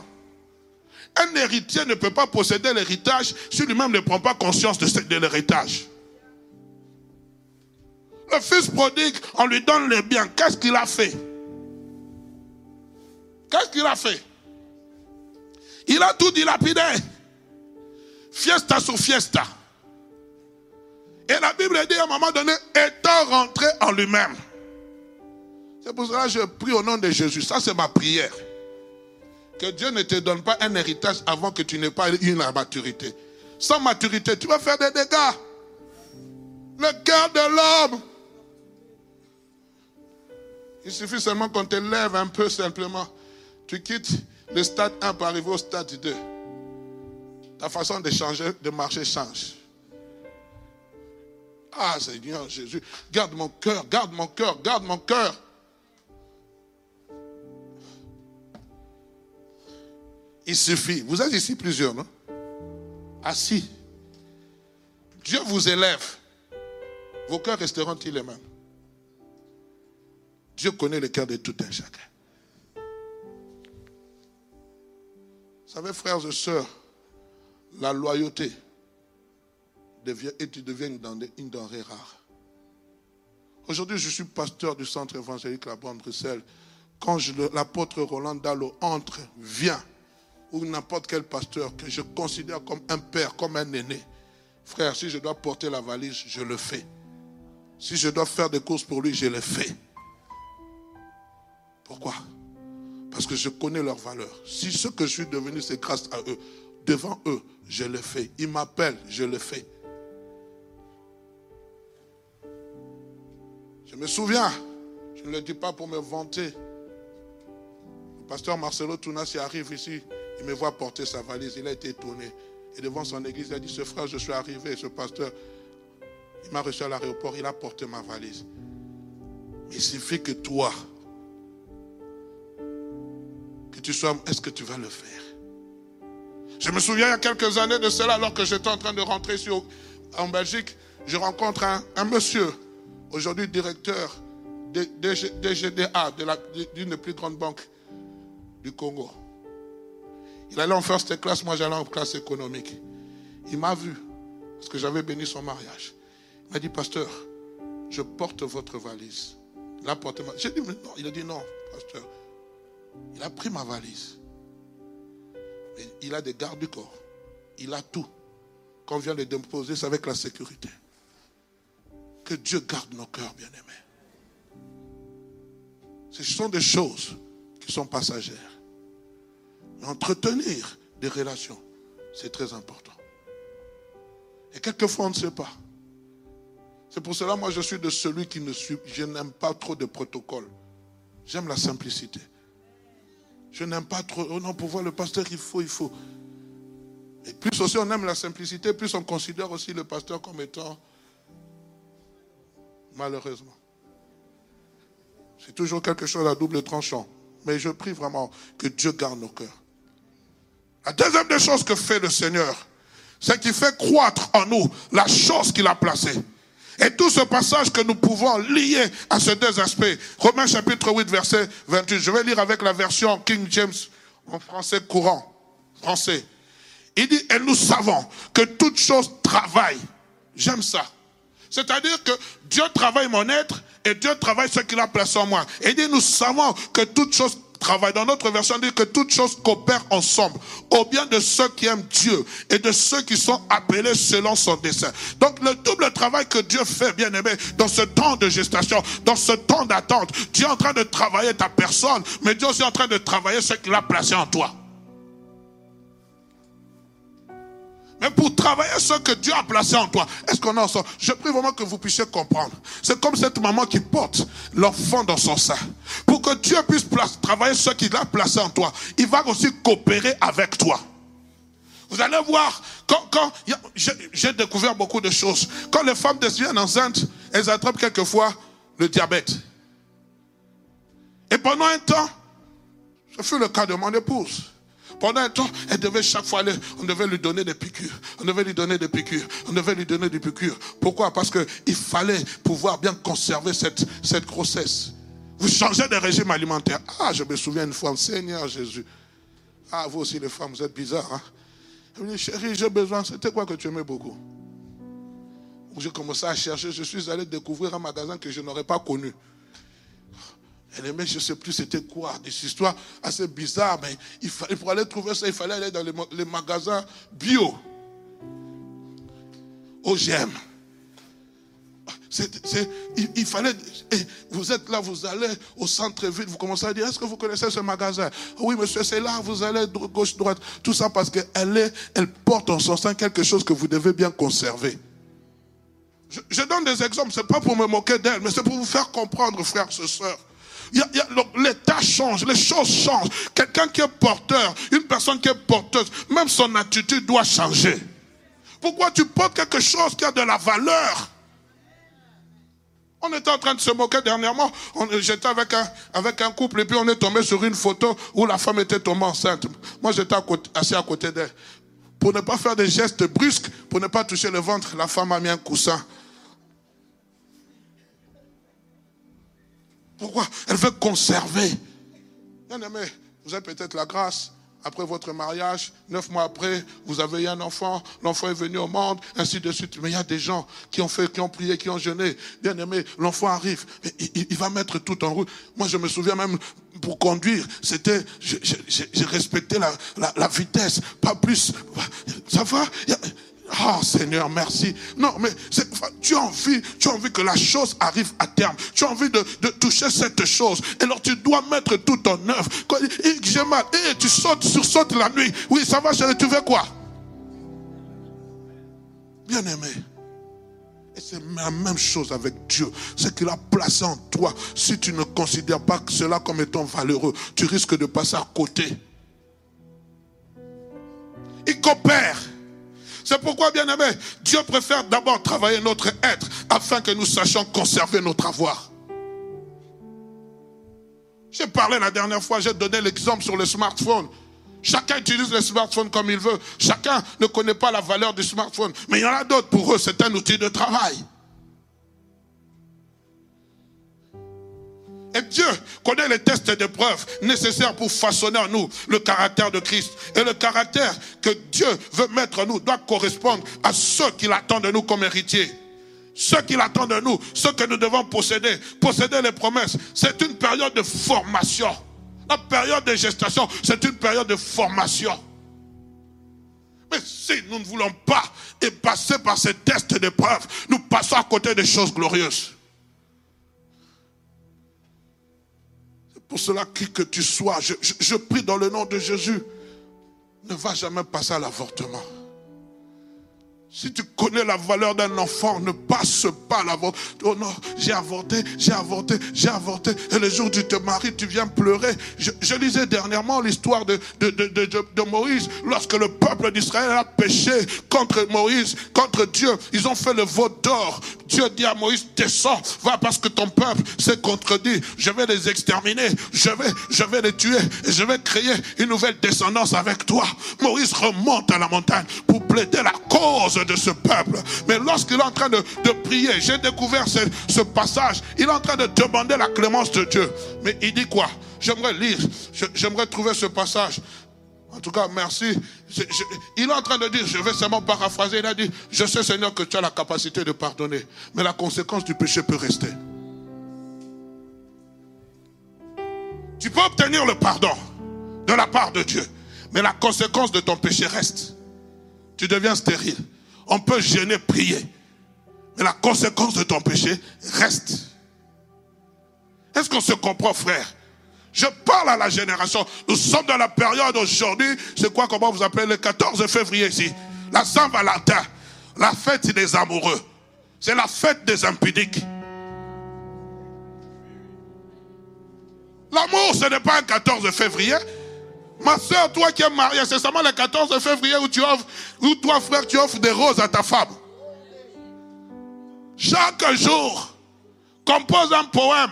Un héritier ne peut pas posséder l'héritage si lui-même ne prend pas conscience de, l'héritage. Le fils prodigue, on lui donne les biens. Qu'est-ce qu'il a fait? Qu'est-ce qu'il a fait? Il a tout dilapidé. Fiesta sur fiesta. Et la Bible dit à un moment donné, étant rentré en lui-même. C'est pour cela que je prie au nom de Jésus. Ça, c'est ma prière. Que Dieu ne te donne pas un héritage avant que tu n'aies pas eu la maturité. Sans maturité, tu vas faire des dégâts. Le cœur de l'homme. Il suffit seulement qu'on te lève un peu simplement. Tu quittes le stade 1 pour arriver au stade 2. Ta façon de changer, de marcher change. Ah Seigneur Jésus, garde mon cœur, garde mon cœur, garde mon cœur. Il suffit. Vous êtes ici plusieurs, non? Assis. Dieu vous élève. Vos cœurs resteront-ils les mêmes? Dieu connaît le cœur de tout un chacun. Savez, frères et sœurs, la loyauté devient, et tu une denrée, rare. Aujourd'hui, je suis pasteur du centre évangélique La Bande Bruxelles. Quand l'apôtre Roland Dallo entre, vient, ou n'importe quel pasteur que je considère comme un père, comme un aîné, frère, si je dois porter la valise, je le fais. Si je dois faire des courses pour lui, je le fais. Pourquoi? Parce que je connais leur valeur. Si ce que je suis devenu, c'est grâce à eux. Devant eux, je le fais. Ils m'appellent, je le fais. Je me souviens, je ne le dis pas pour me vanter. pasteur Marcelo Tounas arrive ici, il me voit porter sa valise, il a été étonné. Et devant son église, il a dit, ce frère, je suis arrivé, ce pasteur, il m'a reçu à l'aéroport, il a porté ma valise. Il suffit que toi, que tu sois, est-ce que tu vas le faire? Je me souviens il y a quelques années de cela, alors que j'étais en train de rentrer en Belgique, je rencontre un, monsieur, aujourd'hui directeur de, DGDA, d'une des plus grandes banques du Congo. Il allait en first class, moi j'allais en classe économique. Il m'a vu, parce que j'avais béni son mariage. Il m'a dit, pasteur, je porte votre valise. J'ai dit, non. Il a dit, non, pasteur. Il a pris ma valise. il a des gardes du corps. Il a tout. Qu'on vient de déposer, c'est avec la sécurité. Que Dieu garde nos cœurs, bien-aimés. Ce sont des choses qui sont passagères. Entretenir des relations, c'est très important. Et quelquefois, on ne sait pas. C'est pour cela, moi, je suis de celui qui ne suit, je n'aime pas trop de protocole. J'aime la simplicité. Je n'aime pas trop, oh non, pour voir le pasteur, il faut, il faut. Et plus aussi on aime la simplicité, plus on considère aussi le pasteur comme étant, malheureusement. C'est toujours quelque chose à double tranchant. Mais je prie vraiment que Dieu garde nos cœurs. La deuxième des choses que fait le Seigneur, c'est qu'il fait croître en nous la chose qu'il a placée. Et tout ce passage que nous pouvons lier à ces deux aspects. Romains chapitre 8, verset 28. Je vais lire avec la version King James en français courant. Français. Il dit, et nous savons que toute chose travaille. J'aime ça. C'est-à-dire que Dieu travaille mon être et Dieu travaille ce qu'il a placé en moi. Et il dit, nous savons que toute chose travail. Dans notre version, dit que toutes choses coopèrent ensemble au bien de ceux qui aiment Dieu et de ceux qui sont appelés selon son dessein. Donc le double travail que Dieu fait, bien aimé, dans ce temps de gestation, dans ce temps d'attente, Dieu est en train de travailler ta personne, mais Dieu est aussi en train de travailler ce qu'il a placé en toi. Mais pour travailler ce que Dieu a placé en toi, est-ce qu'on en sort? Je prie vraiment que vous puissiez comprendre. C'est comme cette maman qui porte l'enfant dans son sein. Pour que Dieu puisse travailler ce qu'il a placé en toi, il va aussi coopérer avec toi. Vous allez voir, quand, quand j'ai découvert beaucoup de choses. Quand les femmes deviennent enceintes, elles attrapent quelquefois le diabète. Et pendant un temps, ce fut le cas de mon épouse. Pendant un temps, elle devait chaque fois aller, on devait lui donner des piqûres. On devait lui donner des piqûres. On devait lui donner des piqûres. Pourquoi? Parce qu'il fallait pouvoir bien conserver cette, cette grossesse. Vous changez de régime alimentaire. Ah, je me souviens une fois, Seigneur Jésus. Ah, vous aussi les femmes, vous êtes bizarres. Hein? Chérie, j'ai besoin. C'était quoi que tu aimais beaucoup? J'ai commencé à chercher. Je suis allé découvrir un magasin que je n'aurais pas connu. Elle aimait, je ne sais plus c'était quoi, des histoires assez bizarres, mais il fallait, pour aller trouver ça, il fallait aller dans les, magasins bio. OGM. il, fallait, vous êtes là, vous allez au centre-ville, vous commencez à dire, est-ce que vous connaissez ce magasin? Oui, monsieur, c'est là, vous allez gauche, droite. Tout ça parce qu'elle elle porte en son sein quelque chose que vous devez bien conserver. Je, je donne des exemples, ce n'est pas pour me moquer d'elle, mais c'est pour vous faire comprendre, frères et sœurs l'état change, les choses changent. Quelqu'un qui est porteur, une personne qui est porteuse, même son attitude doit changer. Pourquoi tu portes quelque chose qui a de la valeur? On était en train de se moquer dernièrement. J'étais avec un, avec un couple et puis on est tombé sur une photo où la femme était tombée enceinte. Moi, j'étais assis à côté d'elle. Pour ne pas faire des gestes brusques, pour ne pas toucher le ventre, la femme a mis un coussin Pourquoi Elle veut conserver? Bien aimé, vous avez peut-être la grâce. Après votre mariage, neuf mois après, vous avez eu un enfant, l'enfant est venu au monde, ainsi de suite. Mais il y a des gens qui ont fait, qui ont prié, qui ont jeûné. Bien aimé, l'enfant arrive, il, va mettre tout en route. Moi, je me souviens même, pour conduire, c'était, j'ai respecté la, la, vitesse, pas plus. Ça va? Oh Seigneur, merci. Non, mais tu as envie, tu as envie que la chose arrive à terme. Tu as envie de, toucher cette chose. Et alors tu dois mettre tout en œuvre. J'ai mal. Et tu sautes, sautes la nuit. Oui, ça va, chérie, tu veux quoi? Bien aimé. Et c'est la même chose avec Dieu. C'est qu'il a placé en toi. Si tu ne considères pas cela comme étant valeureux, tu risques de passer à côté. Il coopère. C'est pourquoi, bien aimé, Dieu préfère d'abord travailler notre être afin que nous sachions conserver notre avoir. J'ai parlé la dernière fois, j'ai donné l'exemple sur le smartphone. Chacun utilise le smartphone comme il veut. Chacun ne connaît pas la valeur du smartphone. Mais il y en a d'autres, pour eux, c'est un outil de travail. Et Dieu connaît les tests d'épreuve nécessaires pour façonner en nous le caractère de Christ. Et le caractère que Dieu veut mettre en nous doit correspondre à ceux qu'il attend de nous comme héritiers. Ce qu'il attend de nous, ce que nous devons posséder, posséder les promesses. C'est une période de formation. La période de gestation, c'est une période de formation. Mais si nous ne voulons pas et passer par ces tests d'épreuve, nous passons à côté des choses glorieuses. Pour cela que, que tu sois, je, je prie dans le nom de Jésus, ne va jamais passer à l'avortement. Si tu connais la valeur d'un enfant, ne passe pas à l'avortement. Oh non, j'ai avorté, j'ai avorté, j'ai avorté. Et le jour où tu te maries, tu viens pleurer. Je, lisais dernièrement l'histoire de, de, de, de, Moïse. Lorsque le peuple d'Israël a péché contre Moïse, contre Dieu, ils ont fait le vote d'or. Dieu dit à Moïse, descends, va parce que ton peuple s'est contredit. Je vais les exterminer. Je vais, je vais les tuer. Et je vais créer une nouvelle descendance avec toi. Moïse remonte à la montagne pour plaider la cause de ce peuple. Mais lorsqu'il est en train de, prier, j'ai découvert ce, passage, il est en train de demander la clémence de Dieu. Mais il dit quoi? J'aimerais lire, j'aimerais trouver ce passage. En tout cas, merci. il est en train de dire, je vais seulement paraphraser, il a dit, je sais Seigneur que tu as la capacité de pardonner, mais la conséquence du péché peut rester. Tu peux obtenir le pardon de la part de Dieu, mais la conséquence de ton péché reste. Tu deviens stérile. On peut gêner, prier. Mais la conséquence de ton péché reste. Est-ce qu'on se comprend, frère? Je parle à la génération. Nous sommes dans la période aujourd'hui, c'est quoi, comment vous appelez, le 14 février ici La Saint-Valentin, la fête des amoureux. C'est la fête des impudiques. L'amour, ce n'est pas un 14 février. Ma soeur, toi qui es mariée, c'est seulement le 14 février où tu offres, où toi, frère, tu offres des roses à ta femme. Chaque jour, compose un poème.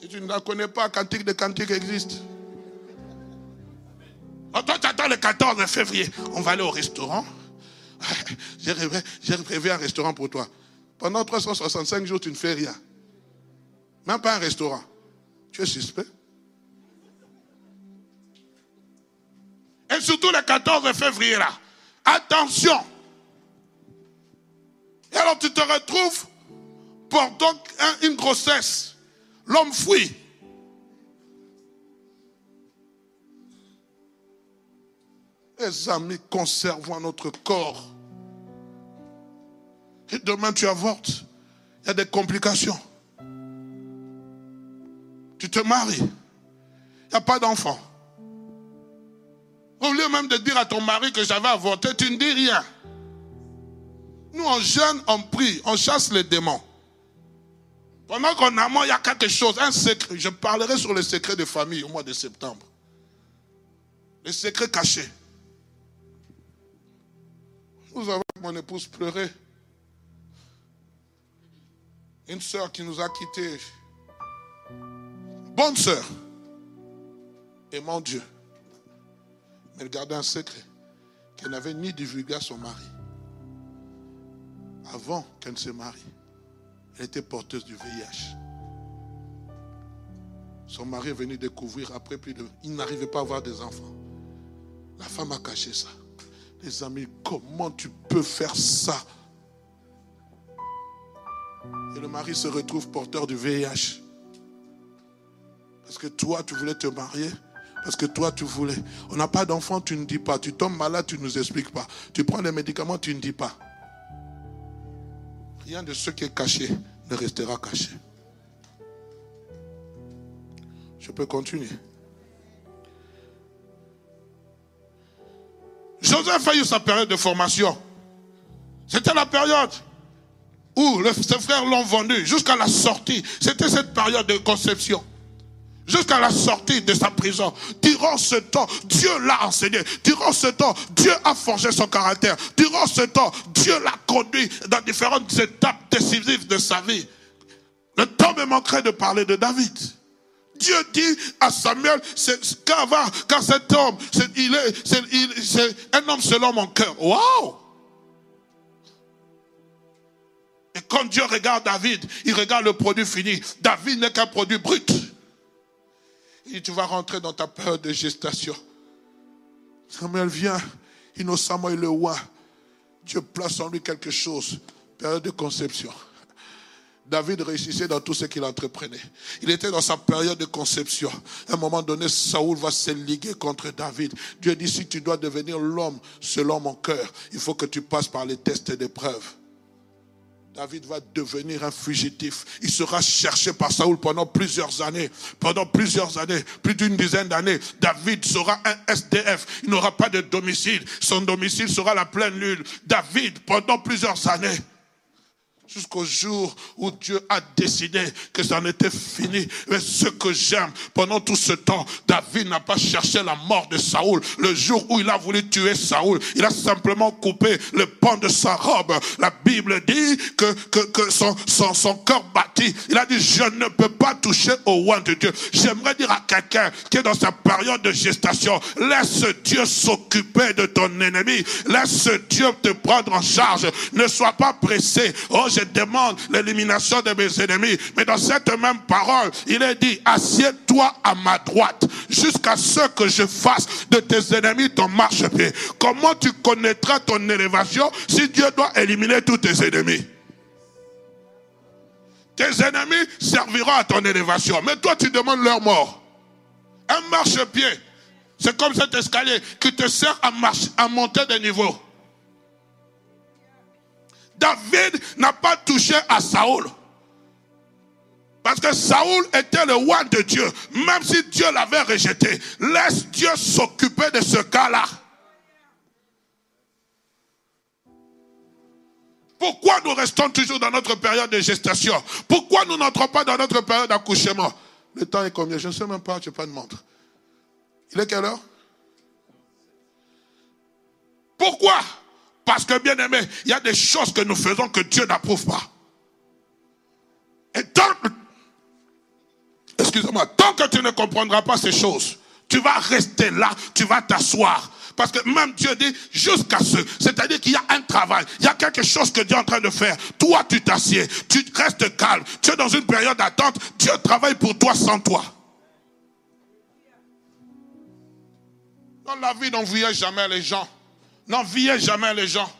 Si tu ne la connais pas, Cantique de Cantique existe. Oh, toi, tu attends le 14 février. On va aller au restaurant. J'ai rêvé, rêvé un restaurant pour toi. Pendant 365 jours, tu ne fais rien. Même pas un restaurant. Tu es suspect. Et surtout le 14 février là. Attention. Et alors tu te retrouves portant une grossesse. L'homme fuit. Les amis, conservons notre corps. Et demain tu avortes. Il y a des complications. Tu te maries. Il n'y a pas d'enfant. Au lieu même de dire à ton mari que j'avais avorté, tu ne dis rien. Nous, on jeûne, on prie, on chasse les démons. Pendant qu'on a il y a quelque chose, un secret. Je parlerai sur les secrets de famille au mois de septembre. Les secrets cachés. Nous avons mon épouse pleuré. Une sœur qui nous a quittés. Bonne sœur. Et mon Dieu mais elle gardait un secret qu'elle n'avait ni divulgué à son mari. Avant qu'elle ne se marie, elle était porteuse du VIH. Son mari est venu découvrir après plus de... Il n'arrivait pas à avoir des enfants. La femme a caché ça. Les amis, comment tu peux faire ça? Et le mari se retrouve porteur du VIH. Parce que toi, tu voulais te marier parce que toi, tu voulais. On n'a pas d'enfant, tu ne dis pas. Tu tombes malade, tu ne nous expliques pas. Tu prends les médicaments, tu ne dis pas. Rien de ce qui est caché ne restera caché. Je peux continuer. Joseph a eu sa période de formation. C'était la période où ses frères l'ont vendu jusqu'à la sortie. C'était cette période de conception. Jusqu'à la sortie de sa prison. Durant ce temps, Dieu l'a enseigné. Durant ce temps, Dieu a forgé son caractère. Durant ce temps, Dieu l'a conduit dans différentes étapes décisives de sa vie. Le temps me manquerait de parler de David. Dieu dit à Samuel, car, car cet homme, il est, c'est un homme selon mon cœur. Waouh! Et quand Dieu regarde David, il regarde le produit fini. David n'est qu'un produit brut. Et tu vas rentrer dans ta période de gestation. Samuel vient, innocemment il le voit. Dieu place en lui quelque chose. Période de conception. David réussissait dans tout ce qu'il entreprenait. Il était dans sa période de conception. À un moment donné, Saoul va se liguer contre David. Dieu dit, si tu dois devenir l'homme selon mon cœur, il faut que tu passes par les tests d'épreuve. David va devenir un fugitif. Il sera cherché par Saoul pendant plusieurs années. Pendant plusieurs années, plus d'une dizaine d'années, David sera un SDF. Il n'aura pas de domicile. Son domicile sera la pleine lune. David, pendant plusieurs années, jusqu'au jour où Dieu a décidé que ça en était fini. Mais ce que j'aime, pendant tout ce temps, David n'a pas cherché la mort de Saoul. Le jour où il a voulu tuer Saoul, il a simplement coupé le pan de sa robe. La Bible dit que, que, que son, son, son cœur bâti, il a dit, je ne peux pas toucher au roi de Dieu. J'aimerais dire à quelqu'un qui est dans sa période de gestation, laisse Dieu s'occuper de ton ennemi. Laisse Dieu te prendre en charge. Ne sois pas pressé. Oh, je demande l'élimination de mes ennemis. Mais dans cette même parole, il est dit, assieds-toi à ma droite jusqu'à ce que je fasse de tes ennemis ton marchepied. Comment tu connaîtras ton élévation si Dieu doit éliminer tous tes ennemis? Tes ennemis serviront à ton élévation. Mais toi, tu demandes leur mort. Un marchepied, c'est comme cet escalier qui te sert à, marcher, à monter des niveaux. David n'a pas touché à Saoul. Parce que Saoul était le roi de Dieu. Même si Dieu l'avait rejeté. Laisse Dieu s'occuper de ce cas-là. Pourquoi nous restons toujours dans notre période de gestation? Pourquoi nous n'entrons pas dans notre période d'accouchement? Le temps est combien? Je ne sais même pas, je n'ai pas de montre. Il est quelle heure? Pourquoi? Parce que, bien aimé, il y a des choses que nous faisons que Dieu n'approuve pas. Et tant, excusez-moi, tant que tu ne comprendras pas ces choses, tu vas rester là, tu vas t'asseoir. Parce que même Dieu dit jusqu'à ce. C'est-à-dire qu'il y a un travail. Il y a quelque chose que Dieu est en train de faire. Toi, tu t'assieds. Tu restes calme. Tu es dans une période d'attente. Dieu travaille pour toi sans toi. Dans la vie, n'envoyez jamais les gens. N'enviez jamais les gens.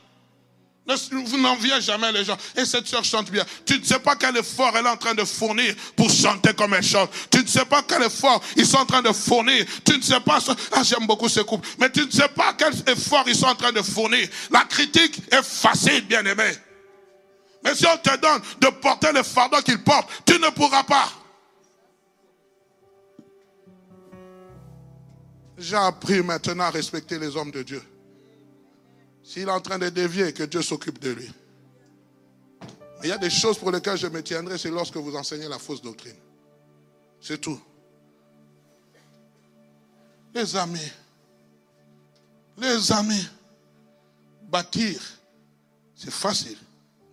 Vous n'enviez jamais les gens. Et cette soeur chante bien. Tu ne sais pas quel effort elle est en train de fournir pour chanter comme elle chante. Tu ne sais pas quel effort ils sont en train de fournir. Tu ne sais pas. Ah, j'aime beaucoup ce couple. Mais tu ne sais pas quel effort ils sont en train de fournir. La critique est facile, bien aimé. Mais si on te donne de porter le fardeau qu'ils portent, tu ne pourras pas. J'ai appris maintenant à respecter les hommes de Dieu. S'il est en train de dévier, que Dieu s'occupe de lui. il y a des choses pour lesquelles je me tiendrai, c'est lorsque vous enseignez la fausse doctrine. C'est tout. Les amis, les amis, bâtir, c'est facile,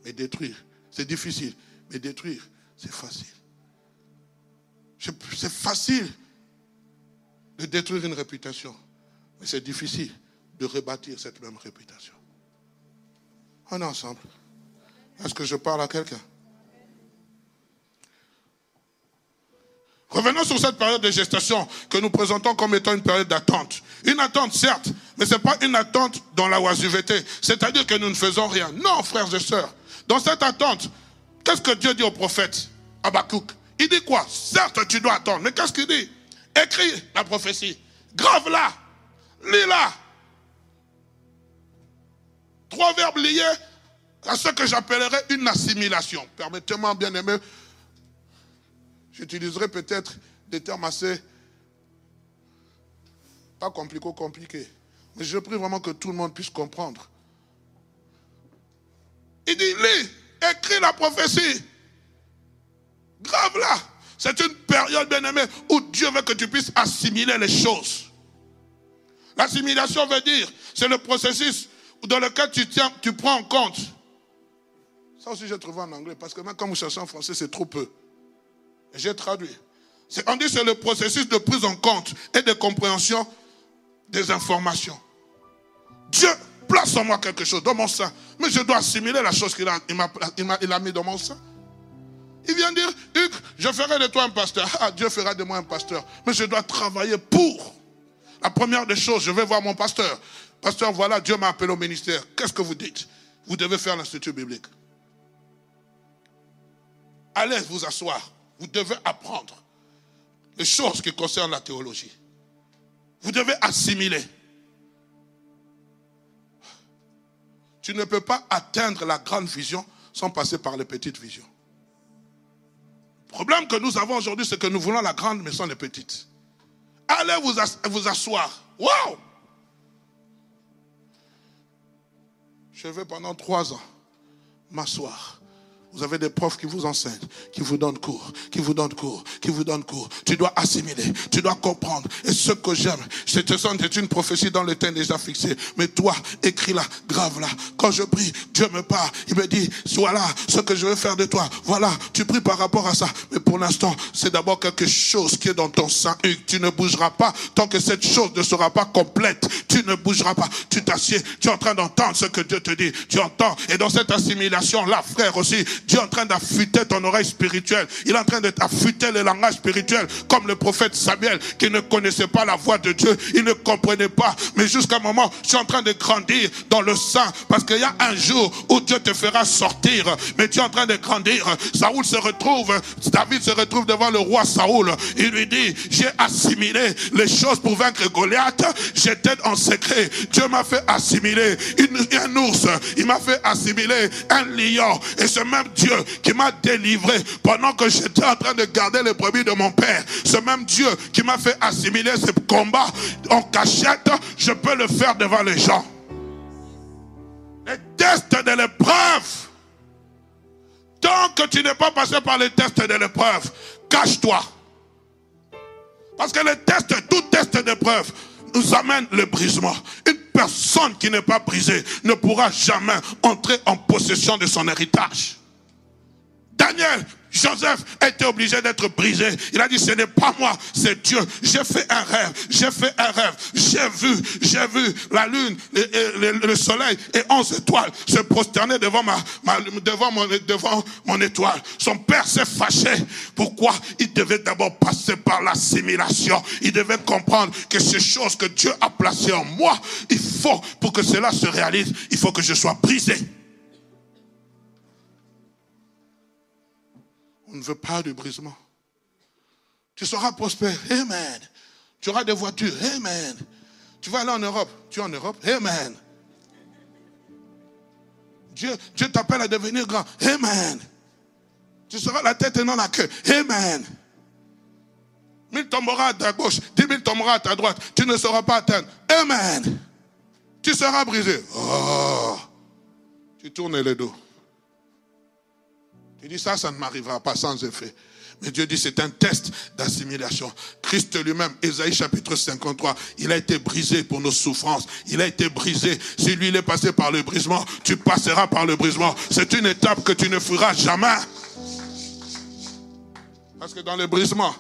mais détruire, c'est difficile, mais détruire, c'est facile. C'est facile de détruire une réputation, mais c'est difficile de rebâtir cette même réputation. On est ensemble. Est-ce que je parle à quelqu'un? Revenons sur cette période de gestation que nous présentons comme étant une période d'attente. Une attente, certes, mais ce n'est pas une attente dans la oisiveté. C'est-à-dire que nous ne faisons rien. Non, frères et sœurs. Dans cette attente, qu'est-ce que Dieu dit au prophète Habakkuk? Il dit quoi? Certes, tu dois attendre. Mais qu'est-ce qu'il dit? Écris la prophétie. Grave-la. Lis-la. Trois verbes liés à ce que j'appellerais une assimilation. Permettez-moi, bien aimé, j'utiliserai peut-être des termes assez, pas compliqués, compliqués. Mais je prie vraiment que tout le monde puisse comprendre. Il dit, lis, écris la prophétie. Grave là. C'est une période, bien aimée, où Dieu veut que tu puisses assimiler les choses. L'assimilation veut dire, c'est le processus dans lequel tu, prends en compte. Ça aussi, j'ai trouvé en anglais, parce que même quand vous cherchez en français, c'est trop peu. J'ai traduit. On dit c'est le processus de prise en compte et de compréhension des informations. Dieu place en moi quelque chose dans mon sein, mais je dois assimiler la chose qu'il a, il a mis dans mon sein. Il vient dire, Hugues, je ferai de toi un pasteur. Ah, Dieu fera de moi un pasteur. Mais je dois travailler pour. La première des choses, je vais voir mon pasteur. Pasteur, voilà, Dieu m'a appelé au ministère. Qu'est-ce que vous dites? Vous devez faire l'institut biblique. Allez vous asseoir. Vous devez apprendre les choses qui concernent la théologie. Vous devez assimiler. Tu ne peux pas atteindre la grande vision sans passer par les petites visions. Le problème que nous avons aujourd'hui, c'est que nous voulons la grande, mais sans les petites. Allez vous, vous asseoir. Waouh! Je vais pendant trois ans m'asseoir vous avez des profs qui vous enseignent, qui vous donnent cours, qui vous donnent cours, qui vous donnent cours. Tu dois assimiler, tu dois comprendre. Et ce que j'aime, c'est c'est une prophétie dans le temps déjà fixé. Mais toi, écris-la, grave-la. Quand je prie, Dieu me parle. Il me dit, voilà ce que je veux faire de toi. Voilà, tu pries par rapport à ça. Mais pour l'instant, c'est d'abord quelque chose qui est dans ton sein. Tu ne bougeras pas tant que cette chose ne sera pas complète. Tu ne bougeras pas. Tu t'assieds. Tu es en train d'entendre ce que Dieu te dit. Tu entends. Et dans cette assimilation-là, frère aussi, Dieu est en train d'affûter ton oreille spirituelle. Il est en train d'affûter le langage spirituel, comme le prophète Samuel, qui ne connaissait pas la voix de Dieu. Il ne comprenait pas. Mais jusqu'à un moment, je suis en train de grandir dans le sein, parce qu'il y a un jour où Dieu te fera sortir. Mais tu es en train de grandir. Saoul se retrouve, David se retrouve devant le roi Saoul. Il lui dit, j'ai assimilé les choses pour vaincre Goliath. J'étais en secret. Dieu m'a fait assimiler un ours. Il m'a fait assimiler un lion. Et ce même Dieu qui m'a délivré pendant que j'étais en train de garder les brebis de mon père. Ce même Dieu qui m'a fait assimiler ce combat en cachette, je peux le faire devant les gens. Les tests de l'épreuve. Tant que tu n'es pas passé par les tests de l'épreuve, cache-toi. Parce que les tests, tout test d'épreuve, nous amène le brisement. Une personne qui n'est pas brisée ne pourra jamais entrer en possession de son héritage. Daniel, Joseph était obligé d'être brisé. Il a dit, ce n'est pas moi, c'est Dieu. J'ai fait un rêve, j'ai fait un rêve. J'ai vu, j'ai vu la lune, le, soleil et onze étoiles se prosterner devant, ma, devant, mon, devant mon étoile. Son père s'est fâché. Pourquoi? Il devait d'abord passer par l'assimilation. Il devait comprendre que ces choses que Dieu a placées en moi, il faut, pour que cela se réalise, il faut que je sois brisé. On ne veut pas de brisement. Tu seras prospère. Amen. Tu auras des voitures. Amen. Tu vas aller en Europe. Tu es en Europe. Amen. Dieu, Dieu t'appelle à devenir grand. Amen. Tu seras la tête et non la queue. Amen. Mille tomberont à ta gauche, dix mille tomberont à ta droite. Tu ne seras pas atteint. Amen. Tu seras brisé. Oh. Tu tournes le dos. Il dit ça, ça ne m'arrivera pas sans effet. Mais Dieu dit c'est un test d'assimilation. Christ lui-même, Ésaïe chapitre 53, il a été brisé pour nos souffrances. Il a été brisé. Si lui il est passé par le brisement, tu passeras par le brisement. C'est une étape que tu ne feras jamais. Parce que dans le brisement,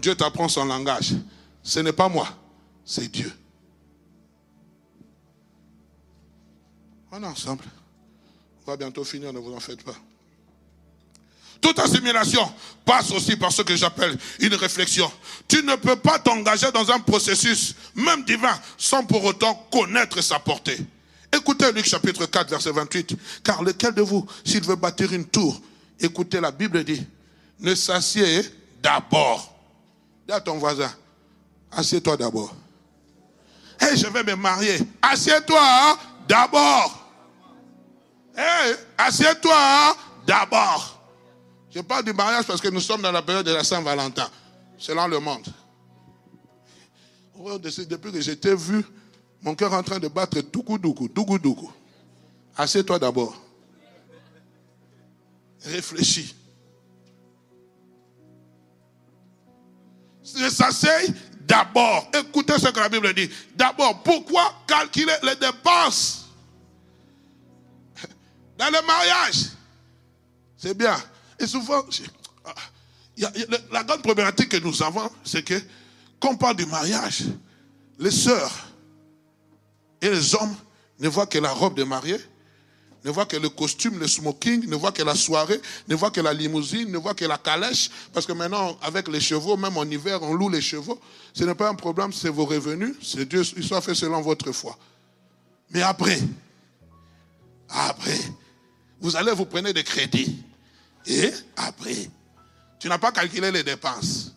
Dieu t'apprend son langage. Ce n'est pas moi, c'est Dieu. On est ensemble. On va bientôt finir, ne vous en faites pas. Toute assimilation passe aussi par ce que j'appelle une réflexion. Tu ne peux pas t'engager dans un processus, même divin, sans pour autant connaître sa portée. Écoutez Luc chapitre 4, verset 28. Car lequel de vous, s'il veut bâtir une tour, écoutez, la Bible dit, ne s'assied d'abord. Dis à ton voisin, assieds-toi d'abord. Hé, je vais me marier. Assieds-toi d'abord. Hé, assieds-toi d'abord. Je parle du mariage parce que nous sommes dans la période de la Saint-Valentin, selon le monde. Depuis que j'étais vu, mon cœur est en train de battre doukou doukou, doukou doukou. Assieds-toi d'abord. réfléchis. s'asseye d'abord. Écoutez ce que la Bible dit. D'abord, pourquoi calculer les dépenses? Dans le mariage C'est bien. Et souvent, la grande problématique que nous avons, c'est que quand on parle du mariage, les sœurs et les hommes ne voient que la robe de mariée ne voit que le costume, le smoking, ne voit que la soirée, ne voit que la limousine, ne voit que la calèche. Parce que maintenant, avec les chevaux, même en hiver, on loue les chevaux. Ce n'est pas un problème, c'est vos revenus. C'est Dieu, il soit fait selon votre foi. Mais après, après, vous allez vous prendre des crédits. Et après, tu n'as pas calculé les dépenses.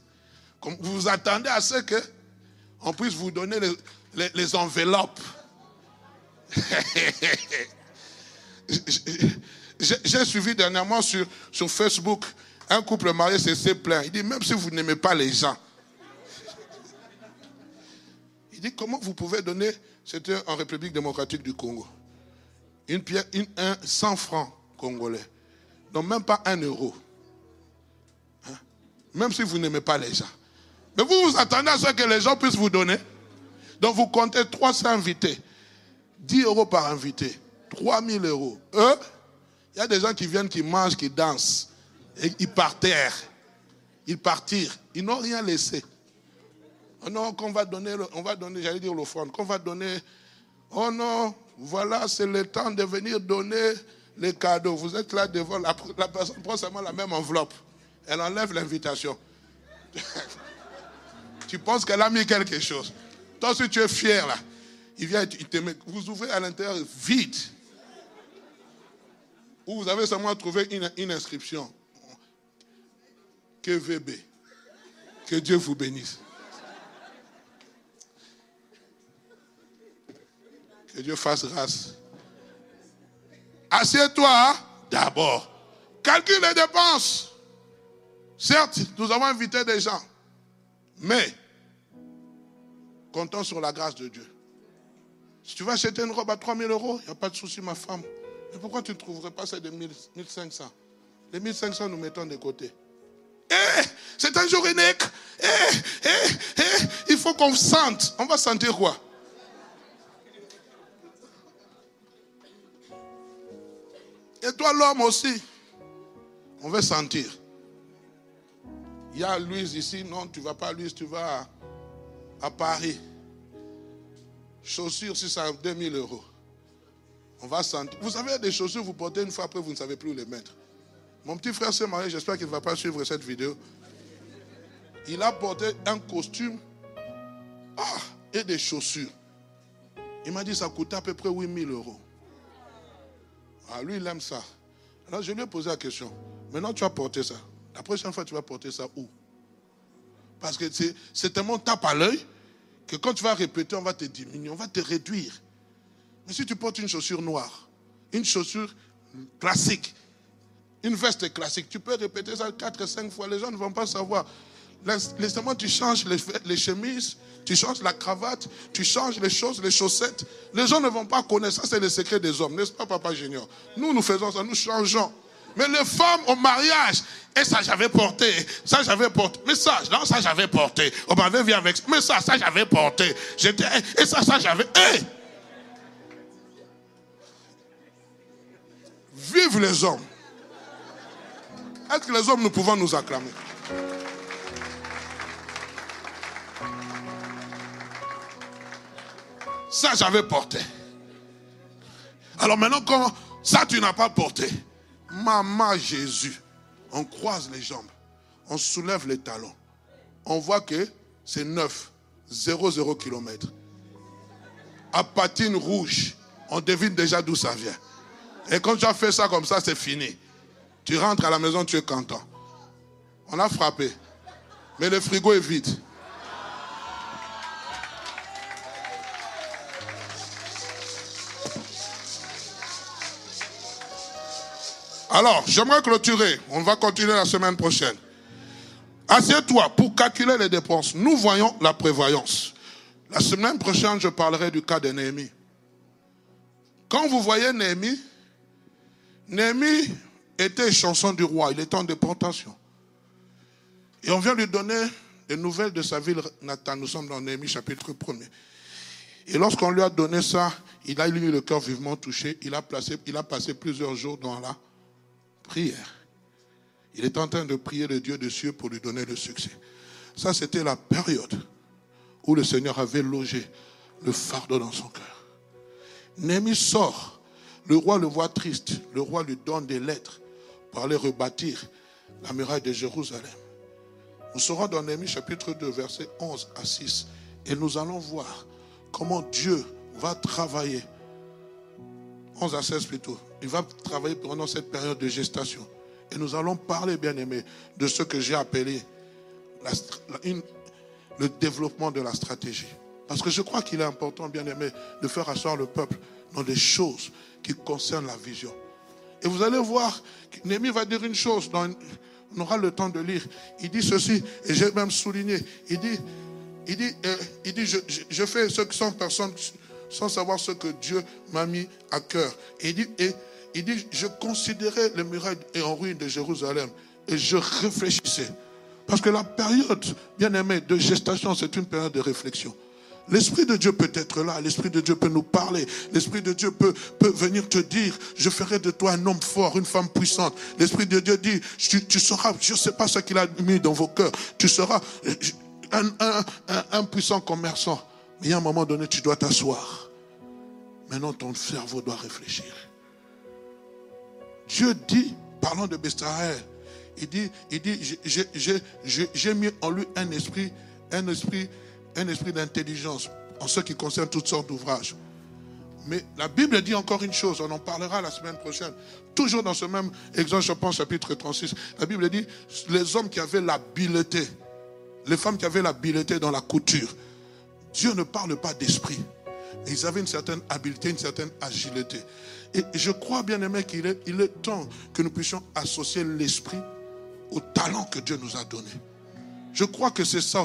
Vous attendez à ce que on puisse vous donner les, enveloppes. J'ai suivi dernièrement sur, Facebook un couple marié s'est plaint. Il dit, même si vous n'aimez pas les gens, il dit, comment vous pouvez donner, c'était en République démocratique du Congo, un 100 francs congolais, donc même pas un euro. Hein? Même si vous n'aimez pas les gens. Mais vous vous attendez à ce que les gens puissent vous donner. Donc vous comptez 300 invités, 10 euros par invité. 3 000 euros. Eux, il y a des gens qui viennent, qui mangent, qui dansent. Ils partèrent. Ils partirent. Ils n'ont rien laissé. Oh non, qu'on va donner, on va donner, j'allais dire l'offrande, qu'on va donner. Oh non, voilà, c'est le temps de venir donner les cadeaux. Vous êtes là devant, la, la personne prend seulement la même enveloppe. Elle enlève l'invitation. tu penses qu'elle a mis quelque chose. Toi, si tu es fier là, il vient, il te met, vous ouvrez à l'intérieur vide. Ou vous avez seulement trouvé une, inscription. Que VB. Que Dieu vous bénisse. Que Dieu fasse grâce. Assieds-toi d'abord. Calcule les dépenses. Certes, nous avons invité des gens. Mais, comptons sur la grâce de Dieu. Si tu vas acheter une robe à 3000 euros, il n'y a pas de souci, ma femme. Mais pourquoi tu ne trouverais pas celle de 1500 Les 1500, nous mettons de côté. Eh, c'est un jour unique. Eh, eh, eh, il faut qu'on sente. On va sentir quoi? Toi, l'homme aussi. On va sentir. Il y a Louise ici. Non, tu ne vas pas à Louise, tu vas à, Paris. Chaussures, si ça 2000 euros. On va sentir. Vous savez, des chaussures, vous portez une fois, après, vous ne savez plus où les mettre. Mon petit frère s'est marié, j'espère qu'il ne va pas suivre cette vidéo. Il a porté un costume ah, et des chaussures. Il m'a dit ça coûtait à peu près 8000 euros. Ah, lui, il aime ça. Alors, je lui ai posé la question. Maintenant, tu vas porter ça. La prochaine fois, tu vas porter ça où? Parce que c'est tellement tape à l'œil que quand tu vas répéter, on va te diminuer, on va te réduire. Mais si tu portes une chaussure noire, une chaussure classique, une veste classique, tu peux répéter ça 4 5 fois, les gens ne vont pas savoir. Laissez-moi, tu changes les, chemises, tu changes la cravate, tu changes les choses, les chaussettes. Les gens ne vont pas connaître. Ça, c'est le secret des hommes, n'est-ce pas, Papa Junior? Nous, nous faisons ça, nous changeons. Mais les femmes au mariage, et ça j'avais porté, ça j'avais porté, mais ça, non, ça j'avais porté. On m'avait vu avec, mais ça, ça j'avais porté. J'étais, et ça, ça j'avais, Vive les hommes. Est-ce que les hommes, nous pouvons nous acclamer? Ça, j'avais porté. Alors maintenant, quand ça, tu n'as pas porté, Maman Jésus, on croise les jambes, on soulève les talons, on voit que c'est neuf, 0,0 km. À patine rouge, on devine déjà d'où ça vient. Et quand tu as fait ça comme ça, c'est fini. Tu rentres à la maison, tu es content. On a frappé. Mais le frigo est vide. Alors, j'aimerais clôturer. On va continuer la semaine prochaine. Assieds-toi pour calculer les dépenses. Nous voyons la prévoyance. La semaine prochaine, je parlerai du cas de Néhémie. Quand vous voyez Néhémie, Néhémie était chanson du roi. Il était en déportation. Et on vient lui donner des nouvelles de sa ville natale. Nous sommes dans Néhémie chapitre 1 Et lorsqu'on lui a donné ça, il a eu le cœur vivement touché. Il a, il a passé plusieurs jours dans la prière. Il est en train de prier le Dieu des cieux pour lui donner le succès. Ça, c'était la période où le Seigneur avait logé le fardeau dans son cœur. Némi sort. Le roi le voit triste. Le roi lui donne des lettres pour aller rebâtir la muraille de Jérusalem. Nous serons dans Némi chapitre 2, versets 11 à 6. Et nous allons voir comment Dieu va travailler. 11 à 16 plutôt. Il va travailler pendant cette période de gestation. Et nous allons parler, bien aimé, de ce que j'ai appelé le développement de la stratégie. Parce que je crois qu'il est important, bien aimé, de faire asseoir le peuple dans des choses qui concernent la vision. Et vous allez voir, Némi va dire une chose, on aura le temps de lire. Il dit ceci, et j'ai même souligné, il dit, il dit, euh, il dit je, je, fais ce que sont personnes sans savoir ce que Dieu m'a mis à cœur. Il dit, et, il dit, je considérais les murailles en ruine de Jérusalem et je réfléchissais. Parce que la période, bien aimé, de gestation, c'est une période de réflexion. L'Esprit de Dieu peut être là, l'Esprit de Dieu peut nous parler, l'Esprit de Dieu peut, peut venir te dire, je ferai de toi un homme fort, une femme puissante. L'Esprit de Dieu dit, tu, seras, je ne sais pas ce qu'il a mis dans vos cœurs, tu seras un, un, un puissant commerçant. Mais à un moment donné, tu dois t'asseoir. Maintenant, ton cerveau doit réfléchir. Dieu dit, parlant de Bestaël, il dit, il dit, j'ai mis en lui un esprit, un esprit, un esprit d'intelligence en ce qui concerne toutes sortes d'ouvrages. Mais la Bible dit encore une chose, on en parlera la semaine prochaine. Toujours dans ce même exemple, je pense, chapitre 36, la Bible dit, les hommes qui avaient l'habileté, les femmes qui avaient l'habileté dans la couture, Dieu ne parle pas d'esprit. Ils avaient une certaine habileté, une certaine agilité. Et je crois, bien aimé, qu'il est, temps que nous puissions associer l'esprit au talent que Dieu nous a donné. Je crois que c'est ça.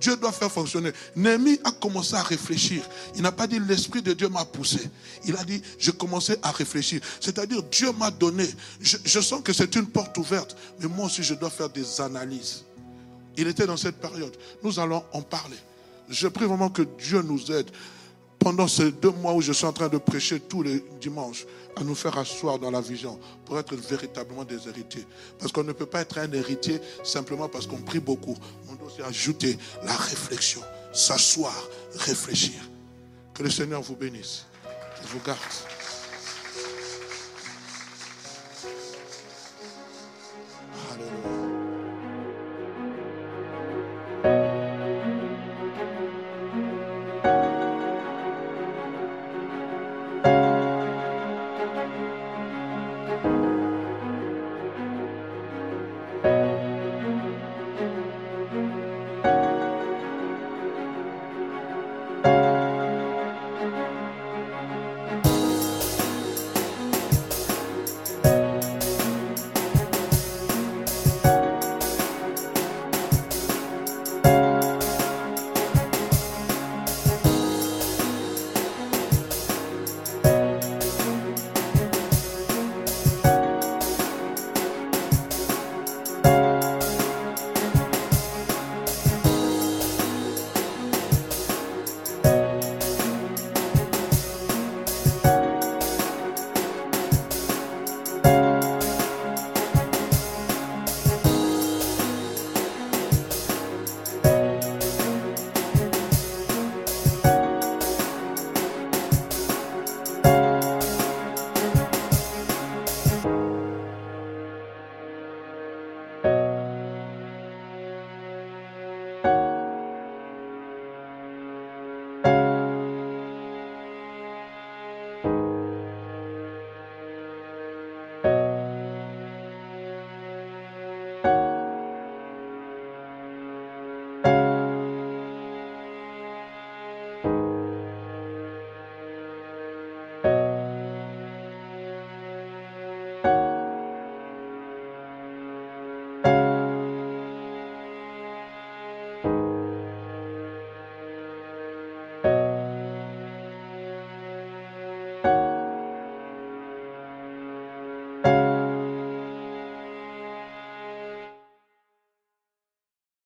Dieu doit faire fonctionner. Némi a commencé à réfléchir. Il n'a pas dit l'Esprit de Dieu m'a poussé. Il a dit, je commençais à réfléchir. C'est-à-dire, Dieu m'a donné. Je sens que c'est une porte ouverte. Mais moi aussi, je dois faire des analyses. Il était dans cette période. Nous allons en parler. Je prie vraiment que Dieu nous aide pendant ces deux mois où je suis en train de prêcher tous les dimanches, à nous faire asseoir dans la vision pour être véritablement des héritiers. Parce qu'on ne peut pas être un héritier simplement parce qu'on prie beaucoup. On doit aussi ajouter la réflexion, s'asseoir, réfléchir. Que le Seigneur vous bénisse, vous garde.